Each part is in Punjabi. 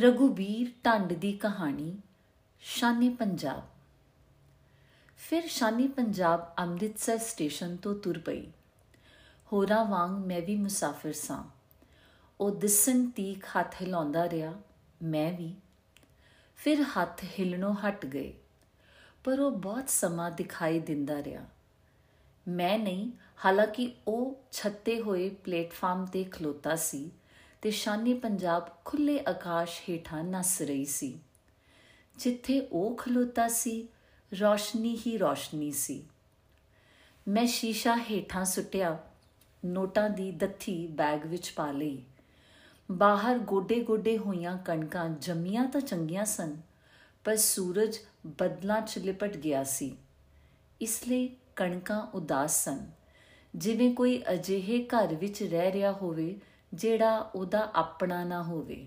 ਰਗੂਬੀਰ ਢੰਡ ਦੀ ਕਹਾਣੀ, ਸ਼ਾਨੀ ਪੰਜਾਬ। ਫਿਰ ਸ਼ਾਨੀ ਪੰਜਾਬ ਅੰਮ੍ਰਿਤਸਰ ਸਟੇਸ਼ਨ ਤੋਂ ਤੁਰ ਪਈ। ਹੋਰਾਂ ਵਾਂਗ ਮੈਂ ਵੀ ਮੁਸਾਫਿਰ ਸਾਂ। ਉਹ ਦਿਸਣ ਤੀਕ ਹੱਥ ਹਿਲਾਉਂਦਾ ਰਿਹਾ, ਮੈਂ ਵੀ। ਫਿਰ ਹੱਥ ਹਿਲਣੋਂ ਹਟ ਗਏ, ਪਰ ਉਹ ਬਹੁਤ ਸਮਾਂ ਦਿਖਾਈ ਦਿੰਦਾ ਰਿਹਾ। ਮੈਂ ਨਹੀਂ, ਹਾਲਾਂਕਿ ਉਹ ਛੱਤੇ ਹੋਏ ਪਲੇਟਫਾਰਮ ਤੇ ਖਲੋਤਾ ਸੀ। ਤੇ ਸ਼ਾਨੀ ਪੰਜਾਬ ਖੁੱਲੇ ਆਕਾਸ਼ ਹੇਠਾਂ ਨਸ ਰਹੀ ਸੀ। ਜਿੱਥੇ ਉਹ ਖਲੋਤਾ ਸੀ, ਰੋਸ਼ਨੀ ਹੀ ਰੋਸ਼ਨੀ ਸੀ। ਮੈਂ ਸ਼ੀਸ਼ਾ ਹੇਠਾਂ ਸੁੱਟਿਆ, ਨੋਟਾਂ ਦੀ ਦੱਥੀ ਬੈਗ ਵਿੱਚ ਪਾ ਲਈ। ਬਾਹਰ ਗੋਡੇ-ਗੋਡੇ ਹੋਈਆਂ ਕਣਕਾਂ ਜੰਮੀਆਂ ਤਾਂ ਚੰਗੀਆਂ ਸਨ, ਪਰ ਸੂਰਜ ਬਦਲਾਂ 'ਚ ਲਿਪਟ ਗਿਆ ਸੀ। ਇਸ ਲਈ ਕਣਕਾਂ ਉਦਾਸ ਸਨ। ਜਿਵੇਂ ਕੋਈ ਅਜਿਹੇ ਘਰ ਵਿੱਚ ਰਹਿ ਰਿਹਾ ਹੋਵੇ ਜਿਹੜਾ ਉਹਦਾ ਆਪਣਾ ਨਾ ਹੋਵੇ।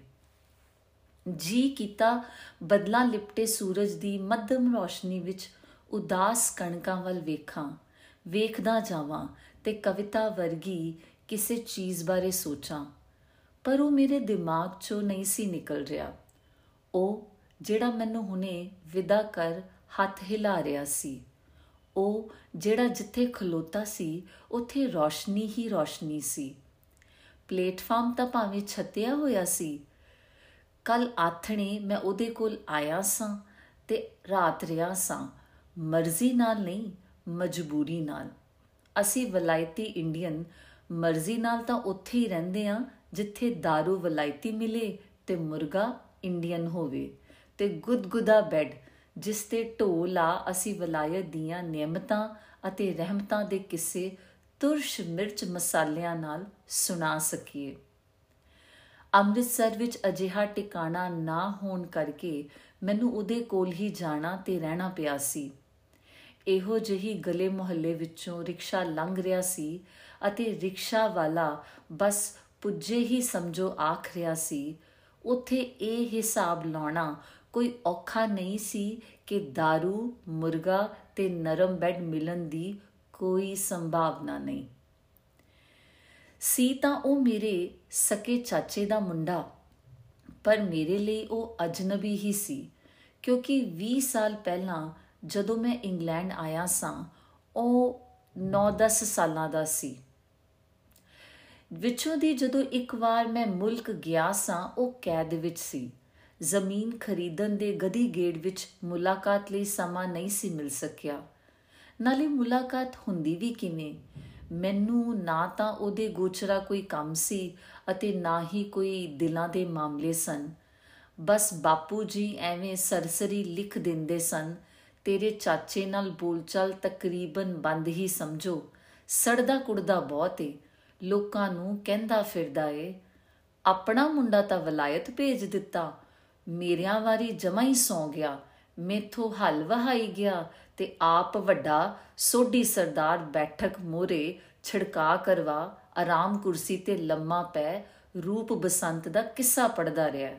ਜੀ ਕੀਤਾ, ਬਦਲਾਂ ਲਿਪਟੇ ਸੂਰਜ ਦੀ ਮੱਧਮ ਰੋਸ਼ਨੀ ਵਿੱਚ ਉਦਾਸ ਕਣਕਾਂ ਵੱਲ ਵੇਖਾਂ, ਵੇਖਦਾ ਜਾਵਾਂ ਤੇ ਕਵਿਤਾ ਵਰਗੀ ਕਿਸੇ ਚੀਜ਼ ਬਾਰੇ ਸੋਚਾਂ। ਪਰ ਉਹ ਮੇਰੇ ਦਿਮਾਗ 'ਚੋਂ ਨਹੀਂ ਸੀ ਨਿਕਲ ਰਿਹਾ। ਉਹ ਜਿਹੜਾ ਮੈਨੂੰ ਹੁਣੇ ਵਿਦਾ ਕਰ ਹੱਥ ਹਿਲਾ ਰਿਹਾ ਸੀ। ਉਹ ਜਿਹੜਾ ਜਿੱਥੇ ਖਲੋਤਾ ਸੀ, ਉੱਥੇ ਰੋਸ਼ਨੀ ਹੀ ਰੋਸ਼ਨੀ ਸੀ। ਪਲੇਟਫਾਰਮ ਤਾਂ ਭਾਵੇਂ ਛੱਤਿਆ ਹੋਇਆ ਸੀ। ਕੱਲ ਆਥਣੇ ਮੈਂ ਉਹਦੇ ਕੋਲ ਆਇਆ ਸਾਂ ਤੇ ਰਾਤ ਰਿਆ ਸਾਂ। ਮਰਜ਼ੀ ਨਾਲ ਨਹੀਂ, ਮਜਬੂਰੀ ਨਾਲ। ਅਸੀਂ ਵਲਾਇਤੀ ਇੰਡੀਅਨ, ਮਰਜ਼ੀ ਨਾਲ ਤਾਂ ਉੱਥੇ ਹੀ ਰਹਿੰਦੇ ਆ ਜਿੱਥੇ दारू ਵਲਾਇਤੀ ਮਿਲੇ ਤੇ ਮੁਰਗਾ ਇੰਡੀਅਨ ਹੋਵੇ ਤੇ ਗੁਦਗੁਦਾ ਬੈੱਡ ਜਿਸ ਤੇ ਢੋਲਾ ਅਸੀਂ ਵਲਾਇਤ ਦੀਆਂ ਨਿਯਮਤਾਂ ਅਤੇ ਰਹਿਮਤਾਂ ਦੇ ਕਿਸੇ ਤੁਰਸ਼ ਮਿਰਚ ਮਸਾਲਿਆਂ ਨਾਲ ਸੁਣਾ ਸਕੀਏ। ਅੰਮ੍ਰਿਤਸਰ ਵਿੱਚ ਅਜਿਹਾ ਟਿਕਾਣਾ ਨਾ ਹੋਣ ਕਰਕੇ ਮੈਨੂੰ ਉਹਦੇ ਕੋਲ ਹੀ ਜਾਣਾ ਤੇ ਰਹਿਣਾ ਪਿਆ ਸੀ। ਇਹੋ ਜਿਹੀ ਗਲੇ ਮੁਹੱਲੇ ਵਿੱਚੋਂ ਰਿਕਸ਼ਾ ਲੰਘ ਰਿਹਾ ਸੀ ਅਤੇ ਰਿਕਸ਼ਾ ਵਾਲਾ ਬਸ ਪੁੱਜੇ ਹੀ ਸਮਝੋ ਆਖ ਰਿਹਾ ਸੀ, ਉੱਥੇ ਇਹ ਹਿਸਾਬ ਲਾਉਣਾ ਕੋਈ ਔਖਾ ਨਹੀਂ ਸੀ ਕਿ दारू ਮੁਰਗਾ ਤੇ ਨਰਮ ਬੈੱਡ ਮਿਲਣ ਦੀ ਕੋਈ ਸੰਭਾਵਨਾ ਨਹੀਂ। ਸੀ ਤਾਂ ਉਹ ਮੇਰੇ ਸਕੇ ਚਾਚੇ ਦਾ ਮੁੰਡਾ, ਪਰ ਮੇਰੇ ਲਈ ਉਹ ਅਜਨਬੀ ਹੀ ਸੀ, ਕਿਉਂਕਿ 20 ਸਾਲ ਪਹਿਲਾਂ ਜਦੋਂ ਮੈਂ ਇੰਗਲੈਂਡ ਆਇਆ ਸਾਂ, ਉਹ 9-10 ਸਾਲਾਂ ਦਾ ਸੀ। ਵਿੱਚੋਂ ਦੀ ਜਦੋਂ ਇੱਕ ਵਾਰ ਮੈਂ ਮੁਲਕ ਗਿਆ ਸਾਂ, ਉਹ ਕੈਦ ਵਿੱਚ ਸੀ। ਜ਼ਮੀਨ ਖਰੀਦਣ ਦੇ ਗਦੀ ਗੇੜ ਵਿੱਚ ਮੁਲਾਕਾਤ ਲਈ ਸਮਾਂ ਨਹੀਂ ਸੀ ਮਿਲ ਸਕਿਆ। ਨਾਲੇ ਮੁਲਾਕਾਤ ਹੁੰਦੀ ਵੀ ਕਿਵੇਂ? ਮੈਨੂੰ ਨਾ ਤਾਂ ਉਹਦੇ ਗੋਚਰਾ ਕੋਈ ਕੰਮ ਸੀ ਅਤੇ ਨਾ ਹੀ ਕੋਈ ਦਿਲਾਂ ਦੇ ਮਾਮਲੇ ਸਨ। ਬਸ ਬਾਪੂ ਜੀ ਐਵੇਂ ਸਰਸਰੀ ਲਿਖ ਦਿੰਦੇ ਸਨ, ਤੇਰੇ ਚਾਚੇ ਨਾਲ ਬੋਲਚਾਲ ਤਕਰੀਬਨ ਬੰਦ ਹੀ ਸਮਝੋ। ਸੜਦਾ ਕੁੜਦਾ ਬਹੁਤ ਏ, ਲੋਕਾਂ ਨੂੰ ਕਹਿੰਦਾ ਫਿਰਦਾ ਏ, ਆਪਣਾ ਮੁੰਡਾ ਤਾਂ ਵਲਾਇਤ ਭੇਜ ਦਿੱਤਾ, ਮੇਰਿਆਂ ਵਾਰੀ ਜਮਾ ਹੀ ਸੌ ਗਿਆ, ਮੇਥੋਂ ਹਲ ਵਹਾਈ ਗਿਆ ਤੇ ਆਪ ਵੱਡਾ ਸੋਢੀ ਸਰਦਾਰ ਬੈਠਕ ਮੋਰੇ ਛਿੜਕਾ ਕਰਵਾ ਆਰਾਮ ਕੁਰਸੀ ਤੇ ਲੰਮਾ ਪੈ ਰੂਪ ਬਸੰਤ ਦਾ ਕਿੱਸਾ ਪੜਦਾ ਰਿਹਾ।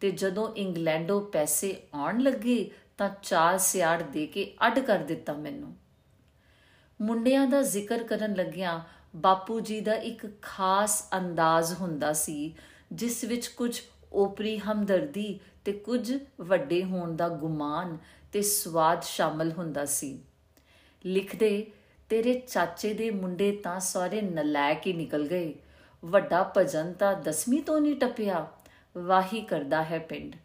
ਤੇ ਜਦੋਂ ਇੰਗਲੈਂਡੋਂ ਪੈਸੇ ਆਉਣ ਲੱਗੇ ਤਾਂ ਚਾਰ ਸਿਆੜ ਦੇ ਕੇ ਅੱਡ ਕਰ ਦਿੱਤਾ ਮੈਨੂੰ। ਮੁੰਡਿਆਂ ਦਾ ਜ਼ਿਕਰ ਕਰਨ ਲੱਗਿਆਂ ਬਾਪੂ ਜੀ ਦਾ ਇੱਕ ਖਾਸ ਅੰਦਾਜ਼ ਹੁੰਦਾ ਸੀ, ਜਿਸ ਵਿੱਚ ਕੁਝ ਓਪਰੀ ਹਮਦਰਦੀ ਤੇ ਕੁਝ ਵੱਡੇ ਹੋਣ ਦਾ ਗੁਮਾਨ ਤੇ ਸਵਾਦ ਸ਼ਾਮਲ ਹੁੰਦਾ ਸੀ। ਲਿਖਦੇ, ਤੇਰੇ ਚਾਚੇ ਦੇ ਮੁੰਡੇ ਤਾਂ ਸਾਰੇ ਨਲਾਇਕ ਹੀ ਨਿਕਲ ਗਏ। ਵੱਡਾ ਭਜਨ ਤਾਂ ਦਸਵੀਂ ਤੋਂ ਨਹੀਂ ਟੱਪਿਆ। ਵਾਹੀ ਕਰਦਾ ਹੈ ਪਿੰਡ।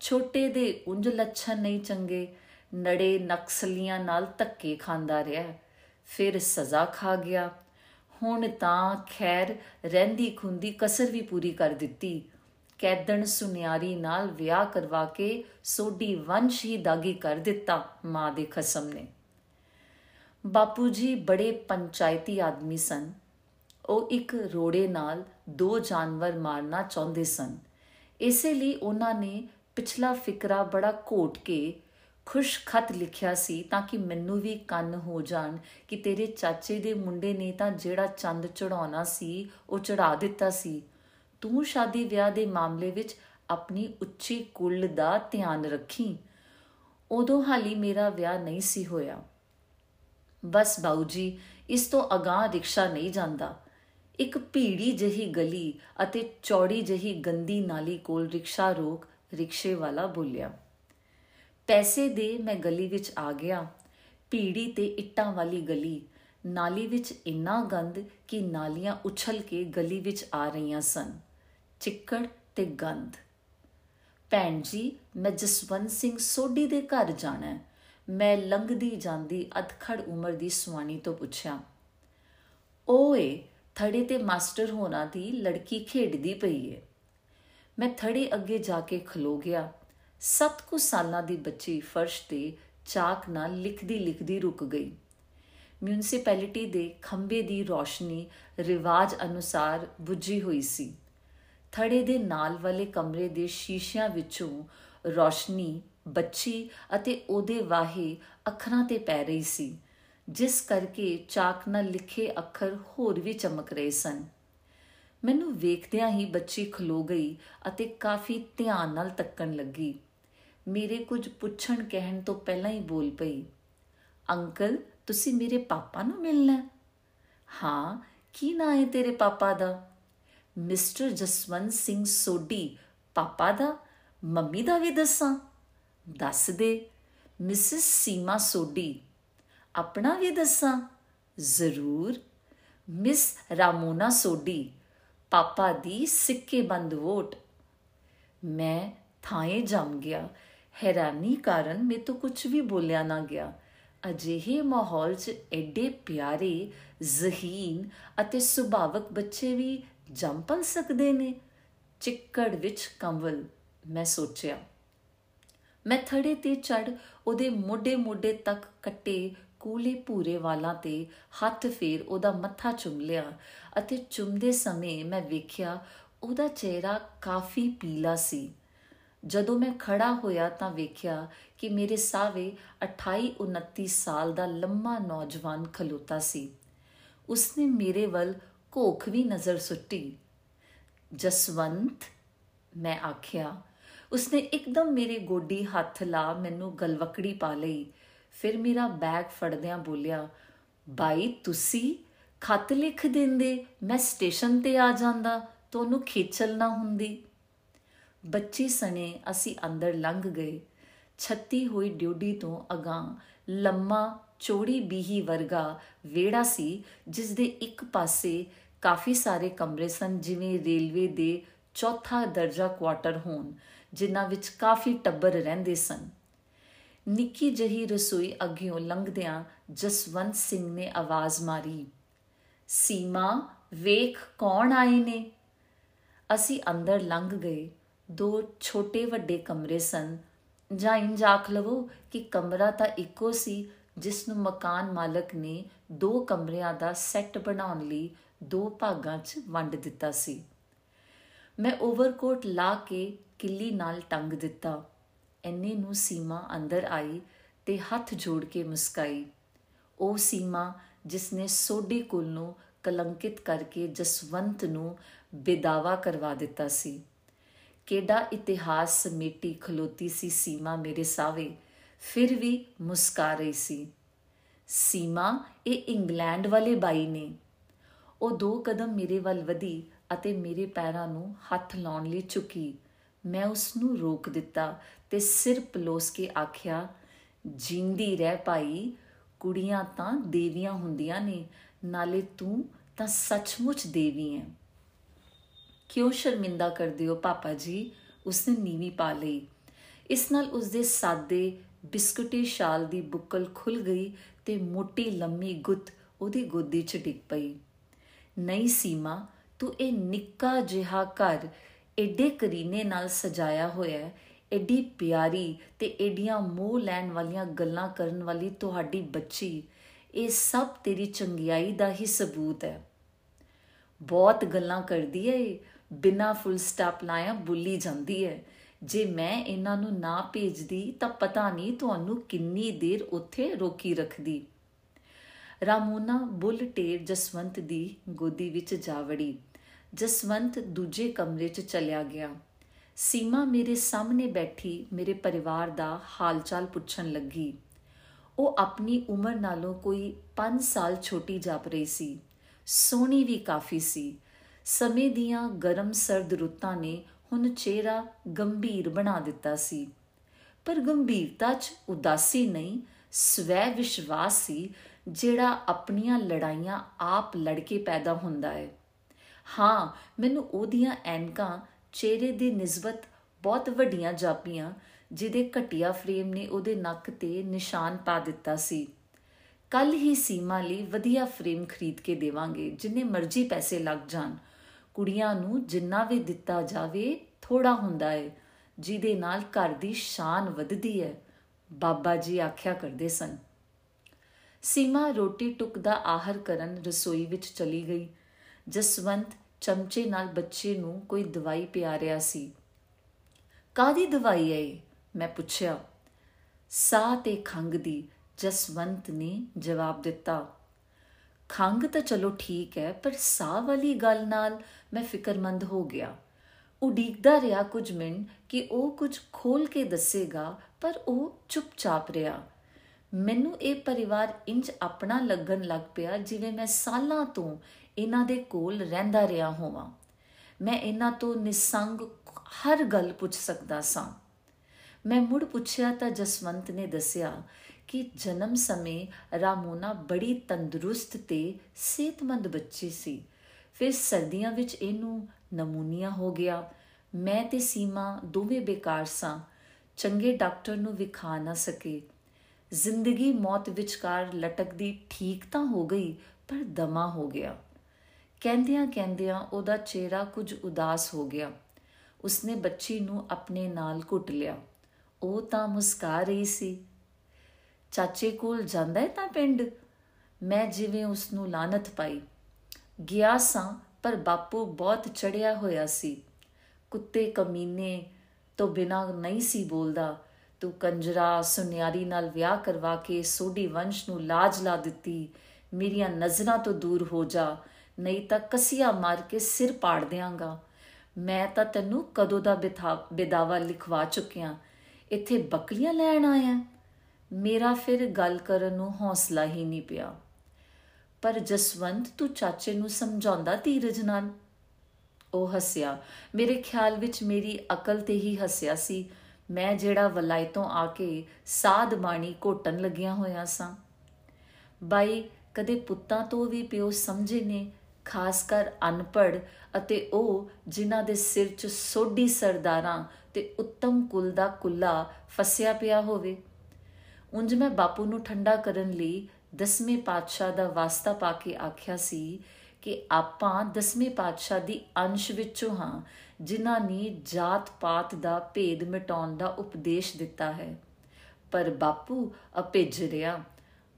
ਛੋਟੇ ਦੇ ਉਂਝ ਲੱਛਣ ਨਹੀਂ ਚੰਗੇ। ਨੜੇ ਨਕਸਲੀਆਂ ਨਾਲ ਧੱਕੇ ਖਾਂਦਾ ਰਿਹਾ। ਫਿਰ ਸਜ਼ਾ ਖਾ ਗਿਆ। ਹੁਣ ਤਾਂ ਖੈਰ ਰਹਿੰਦੀ ਖੁੰਦੀ ਕਸਰ ਵੀ ਪੂਰੀ ਕਰ ਦਿੱਤੀ। ਕੈਦਣ ਸੁਨਿਆਰੀ ਨਾਲ ਵਿਆਹ ਕਰਵਾ ਕੇ ਸੋਢੀ ਵੰਸ਼ ਹੀ ਦਾਗੀ ਕਰ ਦਿੱਤਾ ਮਾਂ ਦੇ ਖਸਮ ਨੇ। ਬਾਪੂ ਜੀ ਬੜੇ ਪੰਚਾਇਤੀ ਆਦਮੀ ਸਨ। ਉਹ ਇੱਕ ਰੋੜੇ ਨਾਲ ਦੋ ਜਾਨਵਰ ਮਾਰਨਾ ਚਾਹੁੰਦੇ ਸਨ। ਇਸੇ ਲਈ ਉਹਨਾਂ ਨੇ ਪਿਛਲਾ ਫਿਕਰਾ ਬੜਾ ਘੋਟ ਕੇ ਖੁਸ਼ ਖਤ ਲਿਖਿਆ ਸੀ ਤਾਂ ਕਿ ਮੈਨੂੰ ਵੀ ਕੰਨ ਹੋ ਜਾਣ ਕਿ ਤੇਰੇ ਚਾਚੇ ਦੇ ਮੁੰਡੇ ਨੇ ਤਾਂ ਜਿਹੜਾ ਚੰਦ ਚੜਾਉਣਾ ਸੀ, ਉਹ ਚੜਾ ਦਿੱਤਾ ਸੀ। ਤੂੰ ਸ਼ਾਦੀ ਵਿਆਹ ਦੇ ਮਾਮਲੇ ਵਿੱਚ ਆਪਣੀ ਉੱਚੀ ਕੁੱਲ ਦਾ ਧਿਆਨ ਰੱਖੀ। ਉਦੋਂ ਹਾਲੀ ਮੇਰਾ ਵਿਆਹ ਨਹੀਂ ਸੀ ਹੋਇਆ। ਬਸ ਬਾਊ ਜੀ ਇਸ ਤੋਂ ਅਗਾਹ ਰਿਕਸ਼ਾ ਨਹੀਂ ਜਾਂਦਾ। ਇੱਕ ਭੀੜੀ ਜਹੀ ਗਲੀ ਅਤੇ ਚੌੜੀ ਜਹੀ ਗੰਦੀ ਨਾਲੀ ਕੋਲ ਰਿਕਸ਼ਾ ਰੋਕ ਰਿਕਸ਼ੇ ਵਾਲਾ ਬੋਲਿਆ, ਪੈਸੇ ਦੇ ਮੈਂ ਗਲੀ ਵਿੱਚ ਆ ਗਿਆ। ਭੀੜੀ ਤੇ ਇੱਟਾਂ ਵਾਲੀ ਗਲੀ। ਨਾਲੀ ਵਿੱਚ ਇੰਨਾ ਗੰਦ ਕਿ ਨਾਲੀਆਂ ਉਛਲ ਕੇ ਗਲੀ ਵਿੱਚ ਆ ਰਹੀਆਂ ਸਨ। ਚਿੱਕੜ ਤੇ ਗੰਦ ਭੈਣ ਜੀ, ਮੈਂ ਜਸਵੰਤ ਸਿੰਘ ਸੋਢੀ ਦੇ ਘਰ ਜਾਣਾ ਹੈ। ਮੈਂ ਲੰਘਦੀ ਜਾਂਦੀ ਅਧਖੜ ਉਮਰ ਦੀ ਸੁਆਣੀ ਤੋਂ ਪੁੱਛਿਆ, ਓਏ, ਥੜੇ ਤੇ ਮਾਸਟਰ ਹੋਣਾ ਦੀ ਲੜਕੀ ਖੇਡਦੀ ਪਈ ਏ। ਮੈਂ ਥੜੇ ਅੱਗੇ ਜਾ ਕੇ ਖਲੋ ਗਿਆ। ਸੱਤ ਕੁ ਸਾਲਾਂ ਦੀ ਬੱਚੀ ਫਰਸ਼ ਤੇ ਚਾਕ ਨਾਲ ਲਿਖਦੀ ਲਿਖਦੀ ਰੁਕ ਗਈ। ਮਿਊਨਿਸਪੈਲਿਟੀ ਦੇ ਖੰਬੇ ਦੀ ਰੋਸ਼ਨੀ ਰਿਵਾਜ ਅਨੁਸਾਰ ਬੁੱਝੀ ਹੋਈ ਸੀ। ਥੜੇ ਦੇ ਨਾਲ ਵਾਲੇ ਕਮਰੇ ਦੇ ਸ਼ੀਸ਼ਿਆਂ ਵਿੱਚੋਂ ਰੋਸ਼ਨੀ, ਬੱਚੀ ਅਤੇ ਉਹਦੇ ਵਾਹੇ ਅੱਖਰਾਂ ਤੇ ਪੈ ਰਹੀ ਸੀ, ਜਿਸ ਕਰਕੇ ਚਾਕ ਨਾਲ ਲਿਖੇ ਅੱਖਰ ਹੋਰ ਵੀ ਚਮਕ ਰਹੇ ਸਨ। ਮੈਨੂੰ ਵੇਖਦਿਆਂ ਹੀ ਬੱਚੀ ਖਲੋ ਗਈ ਅਤੇ ਕਾਫੀ ਧਿਆਨ ਨਾਲ ਤੱਕਣ ਲੱਗੀ। ਮੇਰੇ ਕੁਝ ਪੁੱਛਣ ਕਹਿਣ ਤੋਂ ਪਹਿਲਾਂ ਹੀ ਬੋਲ ਪਈ, ਅੰਕਲ, ਤੁਸੀਂ ਮੇਰੇ ਪਾਪਾ ਨੂੰ ਮਿਲਣਾ? ਹਾਂ, ਕੀ ਨਾਂ ਹੈ ਤੇਰੇ ਪਾਪਾ ਦਾ? ਮਿਸਟਰ ਜਸਵੰਤ ਸਿੰਘ ਸੋਢੀ ਪਾਪਾ ਦਾ, ਮੰਮੀ ਦਾ ਵੀ ਦੱਸਾਂ? ਦੱਸ ਦੇ। ਮਿਸਿਸ ਸੀਮਾ ਸੋਢੀ, ਆਪਣਾ ਵੀ ਦੱਸਾਂ? ਜ਼ਰੂਰ। ਮਿਸ ਰਾਮੋਨਾ ਸੋਢੀ, ਪਾਪਾ ਦੀ ਸਿੱਕੇ ਬੰਦ ਵੋਟ। ਮੈਂ ਥਾਏ ਜੰਮ ਗਿਆ। ਹੈਰਾਨੀ ਕਾਰਨ ਮੇ ਤੋਂ ਕੁਝ ਵੀ ਬੋਲਿਆ ਨਾ ਗਿਆ। ਅਜਿਹੇ ਮਾਹੌਲ 'ਚ ਐਡੇ ਪਿਆਰੇ, ਜ਼ਹੀਨ ਅਤੇ ਸੁਭਾਵਕ ਬੱਚੇ ਵੀ ਜੰਮ ਪਲ ਸਕਦੇ ਨੇ? ਚਿੱਕੜ ਵਿੱਚ ਕੰਵਲ, ਮੈਂ ਸੋਚਿਆ। ਮੈਂ ਥੜੇ ਤੇ ਚੜ ਉਹਦੇ ਮੋਢੇ-ਮੋਢੇ ਤੱਕ ਕੱਟੇ ਕੂਲੇ ਭੂਰੇ ਵਾਲਾਂ ਤੇ ਹੱਥ ਫੇਰ ਉਹਦਾ ਮੱਥਾ ਚੁੰਮ ਲਿਆ ਅਤੇ ਚੁੰਮਦੇ ਸਮੇਂ ਮੈਂ ਵੇਖਿਆ ਉਹਦਾ ਚਿਹਰਾ ਕਾਫੀ ਪੀਲਾ ਸੀ। ਜਦੋਂ ਮੈਂ ਖੜਾ ਹੋਇਆ ਤਾਂ ਵੇਖਿਆ ਕਿ ਮੇਰੇ ਸਾਵੇ 28 29 ਸਾਲ ਦਾ ਲੰਮਾ ਨੌਜਵਾਨ ਖਲੋਤਾ ਸੀ। ਉਸਨੇ ਮੇਰੇ ਵੱਲ ਕੋਖ ਵੀ ਨਜ਼ਰ ਸੁੱਟੀ। ਜਸਵੰਤ, ਮੈਂ ਆਖਿਆ, ਉਸਨੇ ਇੱਕਦਮ ਮੇਰੇ ਗੋਡੀ ਹੱਥ ਲਾ ਮੈਨੂੰ ਗਲਵਕੜੀ ਪਾ ਲਈ। ਫਿਰ ਮੇਰਾ ਬੈਗ ਫੜਦਿਆਂ ਬੋਲਿਆ, ਬਾਈ, ਤੁਸੀਂ ਖੱਤ ਲਿਖ ਦਿੰਦੇ, ਮੈਂ ਸਟੇਸ਼ਨ ਤੇ ਆ ਜਾਂਦਾ, ਤੁਹਾਨੂੰ ਖੇਚਲ ਨਾ ਹੁੰਦੀ। ਬੱਚੀ ਸਣੇ ਅਸੀਂ ਅੰਦਰ ਲੰਘ ਗਏ। ਛੱਤੀ ਹੋਈ ਡਿਊਟੀ ਤੋਂ ਅਗਾਂ ਲੰਮਾ ਚੋੜੀ ਬੀਹੀ ਵਰਗਾ ਵੇੜਾ ਸੀ ਜਿਸ ਦੇ ਇੱਕ ਪਾਸੇ ਕਾਫੀ ਸਾਰੇ ਕਮਰੇ ਸਨ, ਜਿਵੇਂ ਰੇਲਵੇ ਦੇ ਚੌਥਾ ਦਰਜਾ ਕੁਆਟਰ ਹੋਣ, ਜਿਨ੍ਹਾਂ ਵਿੱਚ ਕਾਫੀ ਟੱਬਰ ਰਹਿੰਦੇ ਸਨ। ਨਿੱਕੀ ਜਹੀ ਰਸੋਈ ਅੱਗਿਓਂ ਲੰਘਦਿਆਂ ਜਸਵੰਤ ਸਿੰਘ ਨੇ ਆਵਾਜ਼ ਮਾਰੀ, ਸੀਮਾ, ਵੇਖ ਕੌਣ ਆਏ ਨੇ? ਅਸੀਂ ਅੰਦਰ ਲੰਘ ਗਏ। ਦੋ ਛੋਟੇ ਵੱਡੇ ਕਮਰੇ ਸਨ। ਜਾਂ ਇੰਜ ਆਖ ਲਵੋ ਕਿ ਕਮਰਾ ਤਾਂ ਇੱਕੋ ਸੀ, ਜਿਸ ਨੂੰ ਮਕਾਨ ਮਾਲਕ ਨੇ ਦੋ ਕਮਰਿਆਂ ਦਾ ਸੈੱਟ ਬਣਾਉਣ ਲਈ ਦੋ ਭਾਗਾਂ 'ਚ ਵੰਡ ਦਿੱਤਾ ਸੀ। ਮੈਂ ਓਵਰਕੋਟ ਲਾ ਕੇ ਕਿੱਲੀ ਨਾਲ ਟੰਗ ਦਿੱਤਾ। ਐਨੇ ਨੂੰ ਸੀਮਾ ਅੰਦਰ ਆਈ ਤੇ ਹੱਥ ਜੋੜ ਕੇ ਮੁਸਕਾਈ। ਉਹ ਸੀਮਾ ਜਿਸ ਨੇ ਸੋਢੀ ਕੁਲ ਨੂੰ ਕਲੰਕਿਤ ਕਰਕੇ ਜਸਵੰਤ ਨੂੰ ਬੇਦਾਵਾ ਕਰਵਾ ਦਿੱਤਾ ਸੀ। ਕਿਹੜਾ ਇਤਿਹਾਸ ਸਮੇਟੀ ਖਲੋਤੀ ਸੀ ਸੀਮਾ ਮੇਰੇ ਸਾਵੇ ਫਿਰ ਵੀ ਮੁਸਕਾ ਰਹੀ ਸੀ। ਸੀਮਾ, ਇਹ ਇੰਗਲੈਂਡ ਵਾਲੇ ਬਾਈ ਨੇ ਉਹ ਦੋ ਕਦਮ ਮੇਰੇ ਵੱਲ ਵਧੀ ਅਤੇ ਮੇਰੇ ਪੈਰਾਂ ਨੂੰ ਹੱਥ ਲਾਉਣ ਲਈ ਝੁਕੀ। ਮੈਂ ਉਸ ਨੂੰ ਰੋਕ ਦਿੱਤਾ ਤੇ ਸਿਰ ਪਲੋਸ ਕੇ ਆਖਿਆ, ਜਿੰਦੀ ਰਹਿ ਭਾਈ, ਕੁੜੀਆਂ ਤਾਂ ਦੇਵੀਆਂ ਹੁੰਦੀਆਂ ਨੇ, ਨਾਲੇ ਤੂੰ ਤਾਂ ਸੱਚਮੁੱਚ ਦੇਵੀ ਹੈ ਕਿਉਂ ਸ਼ਰਮਿੰਦਾ ਕਰਦੇ ਹੋ ਪਾਪਾ ਜੀ? ਉਸਨੇ ਨੀਵੀ ਪਾ ਲਈ। ਇਸ ਨਾਲ ਉਸਦੇ ਸਾਦੇ ਬਿਸਕੁਟੀ ਸ਼ਾਲ ਦੀ ਬੁੱਕਲ ਖੁੱਲ ਗਈ ਤੇ ਮੋਟੀ ਲੰਮੀ ਗੁੱਤ ਉਹਦੀ ਗੋਦੀ 'ਚ ਡਿੱਗ ਪਈ। ਨਹੀਂ ਸੀਮਾ, ਤੂੰ ਇਹ ਨਿੱਕਾ ਜਿਹਾ ਘਰ ਐਡੇ ਕਰੀਨੇ ਨਾਲ ਸਜਾਇਆ ਹੋਇਆ ਹੈ ਐਡੀ ਪਿਆਰੀ ਤੇ ਐਡੀਆਂ ਮੋਹ ਲੈਣ ਵਾਲੀਆਂ ਗੱਲਾਂ ਕਰਨ ਵਾਲੀ ਤੁਹਾਡੀ ਬੱਚੀ, ਇਹ ਸਭ ਤੇਰੀ ਚੰਗਿਆਈ ਦਾ ਹੀ ਸਬੂਤ ਹੈ। ਬਹੁਤ ਗੱਲਾਂ ਕਰਦੀ ਹੈ ਬਿਨਾ ਫੁੱਲ ਸਟਾਪ ਲਾਇਆ ਬੁੱਲੀ ਜਾਂਦੀ ਹੈ। ਜੇ ਮੈਂ ਇਹਨਾਂ ਨੂੰ ਨਾ ਭੇਜਦੀ ਤਾਂ ਪਤਾ ਨਹੀਂ ਤੁਹਾਨੂੰ ਕਿੰਨੀ ਦੇਰ ਉੱਥੇ ਰੋਕੀ ਰੱਖਦੀ। ਰਾਮੋਨਾ ਬੁੱਲ ਟੇਰ ਜਸਵੰਤ ਦੀ ਗੋਦੀ ਵਿੱਚ ਜਾ ਵੜੀ। ਜਸਵੰਤ ਦੂਜੇ ਕਮਰੇ 'ਚ ਚਲਿਆ ਗਿਆ। ਸੀਮਾ ਮੇਰੇ ਸਾਹਮਣੇ ਬੈਠੀ ਮੇਰੇ ਪਰਿਵਾਰ ਦਾ ਹਾਲਚਾਲ ਪੁੱਛਣ ਲੱਗੀ। ਉਹ ਆਪਣੀ ਉਮਰ ਨਾਲੋਂ ਕੋਈ 5 ਸਾਲ ਛੋਟੀ ਜਾਪ ਰਹੀ ਸੀ। ਸੋਹਣੀ ਵੀ ਕਾਫੀ ਸੀ। ਸਮੇਂ ਦੀਆਂ ਗਰਮ ਸਰਦ ਰੁੱਤਾਂ ਨੇ ਹੁਣ ਚਿਹਰਾ ਗੰਭੀਰ ਬਣਾ ਦਿੱਤਾ ਸੀ। ਪਰ ਗੰਭੀਰਤਾ 'ਚ ਉਦਾਸੀ ਨਹੀਂ ਸਵੈ ਵਿਸ਼ਵਾਸ ਸੀ ਜਿਹੜਾ ਆਪਣੀਆਂ ਲੜਾਈਆਂ ਆਪ ਲੜ ਕੇ ਪੈਦਾ ਹੁੰਦਾ ਹੈ। ਹਾਂ, ਮੈਨੂੰ ਉਹਦੀਆਂ ਐਨਕਾਂ ਚਿਹਰੇ ਦੀ ਨਿਸਬਤ ਬਹੁਤ ਵੱਡੀਆਂ ਜਾਪੀਆਂ, ਜਿਹਦੇ ਘਟਿਆ ਫਰੇਮ ਨੇ ਉਹਦੇ ਨੱਕ ਤੇ ਨਿਸ਼ਾਨ ਪਾ ਦਿੱਤਾ ਸੀ। ਕੱਲ ਹੀ ਸੀਮਾ ਲਈ ਵਧੀਆ ਫਰੇਮ ਖਰੀਦ ਕੇ ਦੇਵਾਂਗੇ, ਜਿੰਨੇ ਮਰਜ਼ੀ ਪੈਸੇ ਲੱਗ ਜਾਣ। ਕੁੜੀਆਂ ਨੂੰ ਜਿੰਨਾ ਵੀ ਦਿੱਤਾ ਜਾਵੇ ਥੋੜਾ ਹੁੰਦਾ ਹੈ, ਜਿਹਦੇ ਨਾਲ ਘਰ ਦੀ ਸ਼ਾਨ ਵੱਧਦੀ ਹੈ। ਬਾਬਾ ਜੀ ਆਖਿਆ ਕਰਦੇ ਸਨ। ਸੀਮਾ ਰੋਟੀ ਟੁਕ ਦਾ ਆਹਰ ਕਰਨ ਰਸੋਈ ਵਿੱਚ ਚਲੀ ਗਈ। ਜਸਵੰਤ ਚਮਚੇ ਨਾਲ ਬੱਚੇ ਨੂੰ ਕੋਈ ਦਵਾਈ ਪਿਆ ਰਿਹਾ ਸੀ। ਕਾਦੀ ਦਵਾਈ ਹੈ ਮੈਂ ਪੁੱਛਿਆ। ਸਾਹ ਤੇ ਖੰਗ ਦੀ, ਜਸਵੰਤ ਨੇ ਜਵਾਬ ਦਿੱਤਾ। ਖੰਗ ਤਾਂ ਚਲੋ ਠੀਕ ਹੈ, ਪਰ ਸਾਹ ਵਾਲੀ ਗੱਲ ਨਾਲ ਮੈਂ ਫਿਕਰਮੰਦ ਹੋ ਗਿਆ। ਉਡੀਕਦਾ ਰਿਹਾ ਕੁਝ ਮਿੰਟ ਕਿ ਉਹ ਕੁਝ ਖੋਲ ਕੇ ਦੱਸੇਗਾ, ਪਰ ਉਹ ਚੁੱਪਚਾਪ ਰਿਹਾ। ਮੈਨੂੰ ਇਹ ਪਰਿਵਾਰ ਇੰਜ ਆਪਣਾ ਲੱਗਣ ਲੱਗ ਪਿਆ ਜਿਵੇਂ ਮੈਂ ਸਾਲਾਂ ਤੋਂ ਇਹਨਾਂ ਦੇ ਕੋਲ ਰਹਿੰਦਾ ਰਿਹਾ ਹੋਵਾਂ। ਮੈਂ ਇਹਨਾਂ ਤੋਂ ਨਿਸੰਗ ਹਰ ਗੱਲ ਪੁੱਛ ਸਕਦਾ ਸਾਂ। ਮੈਂ ਮੁੜ ਪੁੱਛਿਆ ਤਾਂ ਜਸਵੰਤ ਨੇ ਦੱਸਿਆ ਕਿ ਜਨਮ ਸਮੇਂ ਰਾਮੋਨਾ ਬੜੀ ਤੰਦਰੁਸਤ ਤੇ ਸਿਹਤਮੰਦ ਬੱਚੀ ਸੀ। ਫਿਰ ਸਰਦੀਆਂ ਵਿੱਚ ਇਹਨੂੰ ਨਮੂਨੀਆ ਹੋ ਗਿਆ। ਮੈਂ ਤੇ ਸੀਮਾ ਦੋਵੇਂ ਬੇਕਾਰ ਸਾਂ। ਚੰਗੇ ਡਾਕਟਰ ਨੂੰ ਵਿਖਾ ਨਾ ਸਕੇ। ਜ਼ਿੰਦਗੀ ਮੌਤ ਵਿਚਕਾਰ ਲਟਕਦੀ ਠੀਕ ਤਾਂ ਹੋ ਗਈ, ਪਰ ਦਮਾ ਹੋ ਗਿਆ। ਕਹਿੰਦਿਆਂ ਕਹਿੰਦਿਆਂ ਉਹਦਾ ਚਿਹਰਾ ਕੁਝ ਉਦਾਸ ਹੋ ਗਿਆ। ਉਸਨੇ ਬੱਚੀ ਨੂੰ ਆਪਣੇ ਨਾਲ ਘੁੱਟ ਲਿਆ। ਉਹ ਤਾਂ ਮੁਸਕਾ ਰਹੀ ਸੀ। ਚਾਚੇ ਕੋਲ ਜਾਂਦਾ ਹੈ ਤਾਂ ਪਿੰਡ? ਮੈਂ ਜਿਵੇਂ ਉਸ ਨੂੰ ਲਾਨਤ ਪਾਈ। ਗਿਆ ਸਾਂ, ਪਰ ਬਾਪੂ ਬਹੁਤ ਚੜਿਆ ਹੋਇਆ ਸੀ। ਕੁੱਤੇ ਕਮੀਨੇ ਤੋਂ ਬਿਨਾ ਨਹੀਂ ਸੀ ਬੋਲਦਾ। ਤੂੰ ਕੰਜਰਾ ਸੁਨਿਆਰੀ ਨਾਲ ਵਿਆਹ ਕਰਵਾ ਕੇ ਸੋਢੀ ਵੰਸ਼ ਨੂੰ ਲਾਜ ਲਾ ਦਿੱਤੀ। ਮੇਰੀਆਂ ਨਜ਼ਰਾਂ ਤੋਂ ਦੂਰ ਹੋ ਜਾ, ਨਹੀਂ ਤਾਂ ਕਸੀਆ ਮਾਰ ਕੇ ਸਿਰ ਪਾੜ ਦਿਆਂਗਾ। ਮੈਂ ਤਾਂ ਤੈਨੂੰ ਕਦੋਂ ਦਾ ਬਿਦਾਵਾ ਲਿਖਵਾ ਚੁੱਕਿਆ। ਇੱਥੇ ਬੱਕਲੀਆਂ ਲੈਣ ਆਇਆ। ਮੇਰਾ ਫਿਰ ਗੱਲ ਕਰਨ ਨੂੰ ਹੌਸਲਾ ਹੀ ਨਹੀਂ ਪਿਆ। ਪਰ ਜਸਵੰਤ ਤੂੰ ਚਾਚੇ ਨੂੰ ਸਮਝਾਉਂਦਾ ਧੀਰਜ ਨਾਲ? ਉਹ ਹੱਸਿਆ। ਮੇਰੇ ਖਿਆਲ ਵਿੱਚ ਮੇਰੀ ਅਕਲ ਤੇ ਹੀ ਹੱਸਿਆ ਸੀ। ਮੈਂ ਜਿਹੜਾ ਵਲਾਈ ਤੋਂ ਆ ਕੇ ਸਾਧ ਬਾਣੀ ਘੋਟਣ ਲੱਗਿਆ ਹੋਇਆ ਸਾਂ। ਬਾਈ, ਕਦੇ ਪੁੱਤਾਂ ਤੋਂ ਵੀ ਪਿਓ ਸਮਝੇ ਨੇ, ਖਾਸ ਕਰ ਅਨਪੜ ਅਤੇ ਉਹ ਜਿਨ੍ਹਾਂ ਦੇ ਸਿਰ 'ਚ ਸੋਢੀ ਸਰਦਾਰਾਂ ਤੇ ਉੱਤਮ ਕੁਲ ਦਾ ਕੁੱਲਾ ਫਸਿਆ ਪਿਆ ਹੋਵੇ। ਉਂਝ ਮੈਂ ਬਾਪੂ ਨੂੰ ਠੰਡਾ ਕਰਨ ਲਈ ਦਸਵੇਂ ਪਾਤਸ਼ਾਹ ਦਾ ਵਾਸਤਾ ਪਾ ਕੇ ਆਖਿਆ ਸੀ ਕਿ ਆਪਾਂ ਦਸਵੇਂ ਪਾਤਸ਼ਾਹ ਦੀ ਅੰਸ਼ ਵਿੱਚੋਂ ਹਾਂ ਜਿਨ੍ਹਾਂ ਨੇ ਜਾਤ ਪਾਤ ਦਾ ਭੇਦ ਮਿਟਾਉਣ ਦਾ ਉਪਦੇਸ਼ ਦਿੱਤਾ ਹੈ। ਪਰ ਬਾਪੂ ਅਪੇਜ ਰਿਆ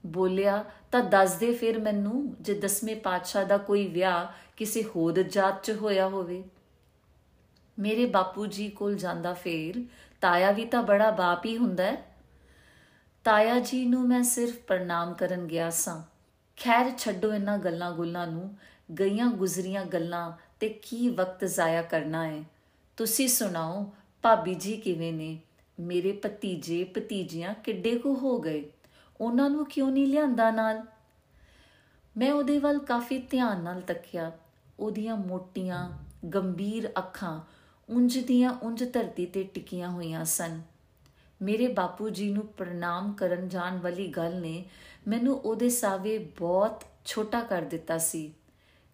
ਬੋਲਿਆ, ਤਾਂ ਦੱਸ ਦੇ ਫਿਰ ਮੈਨੂੰ, ਜੇ ਦਸਵੇਂ ਪਾਤਸ਼ਾਹ ਦਾ ਕੋਈ ਵਿਆਹ ਕਿਸੇ ਹੋਰ ਜਾਤ 'ਚ ਹੋਇਆ ਹੋਵੇ। ਮੇਰੇ ਬਾਪੂ ਜੀ ਕੋਲ ਜਾਂਦਾ ਫੇਰ, ਤਾਇਆ ਵੀ ਤਾਂ ਬੜਾ ਬਾਪ ਹੀ ਹੁੰਦਾ ਹੈ। ਤਾਇਆ ਜੀ ਨੂੰ ਮੈਂ ਸਿਰਫ ਪ੍ਰਣਾਮ ਕਰਨ ਗਿਆ ਸਾਂ। ਖੈਰ ਛੱਡੋ ਇਹਨਾਂ ਗੱਲਾਂ ਗੁੱਲਾਂ ਨੂੰ, ਗਈਆਂ ਗੁਜ਼ਰੀਆਂ ਗੱਲਾਂ ਤੇ ਕੀ ਵਕਤ ਜ਼ਾਇਆ ਕਰਨਾ ਹੈ ਤੁਸੀਂ ਸੁਣਾਓ, ਭਾਬੀ ਜੀ ਕਿਵੇਂ ਨੇ? ਮੇਰੇ ਭਤੀਜੇ ਭਤੀਜੀਆਂ ਕਿੱਡੇ ਕੁ ਹੋ ਗਏ? ਉਹਨਾਂ ਨੂੰ ਕਿਉਂ ਨਹੀਂ ਲਿਆਂਦਾ ਨਾਲ? ਮੈਂ ਉਹਦੇ ਵੱਲ ਕਾਫੀ ਧਿਆਨ ਨਾਲ ਤੱਕਿਆ। ਉਹਦੀਆਂ ਮੋਟੀਆਂ, ਗੰਭੀਰ ਅੱਖਾਂ ਉਂਝ ਦੀਆਂ ਉਂਝ ਧਰਤੀ ਤੇ ਟਿਕੀਆਂ ਹੋਈਆਂ ਸਨ। ਮੇਰੇ ਬਾਪੂ ਜੀ ਨੂੰ ਪ੍ਰਣਾਮ ਕਰਨ ਜਾਣ ਵਾਲੀ ਗੱਲ ਨੇ ਮੈਨੂੰ ਉਹਦੇ ਸਾਵੇ ਬਹੁਤ ਛੋਟਾ ਕਰ ਦਿੱਤਾ ਸੀ।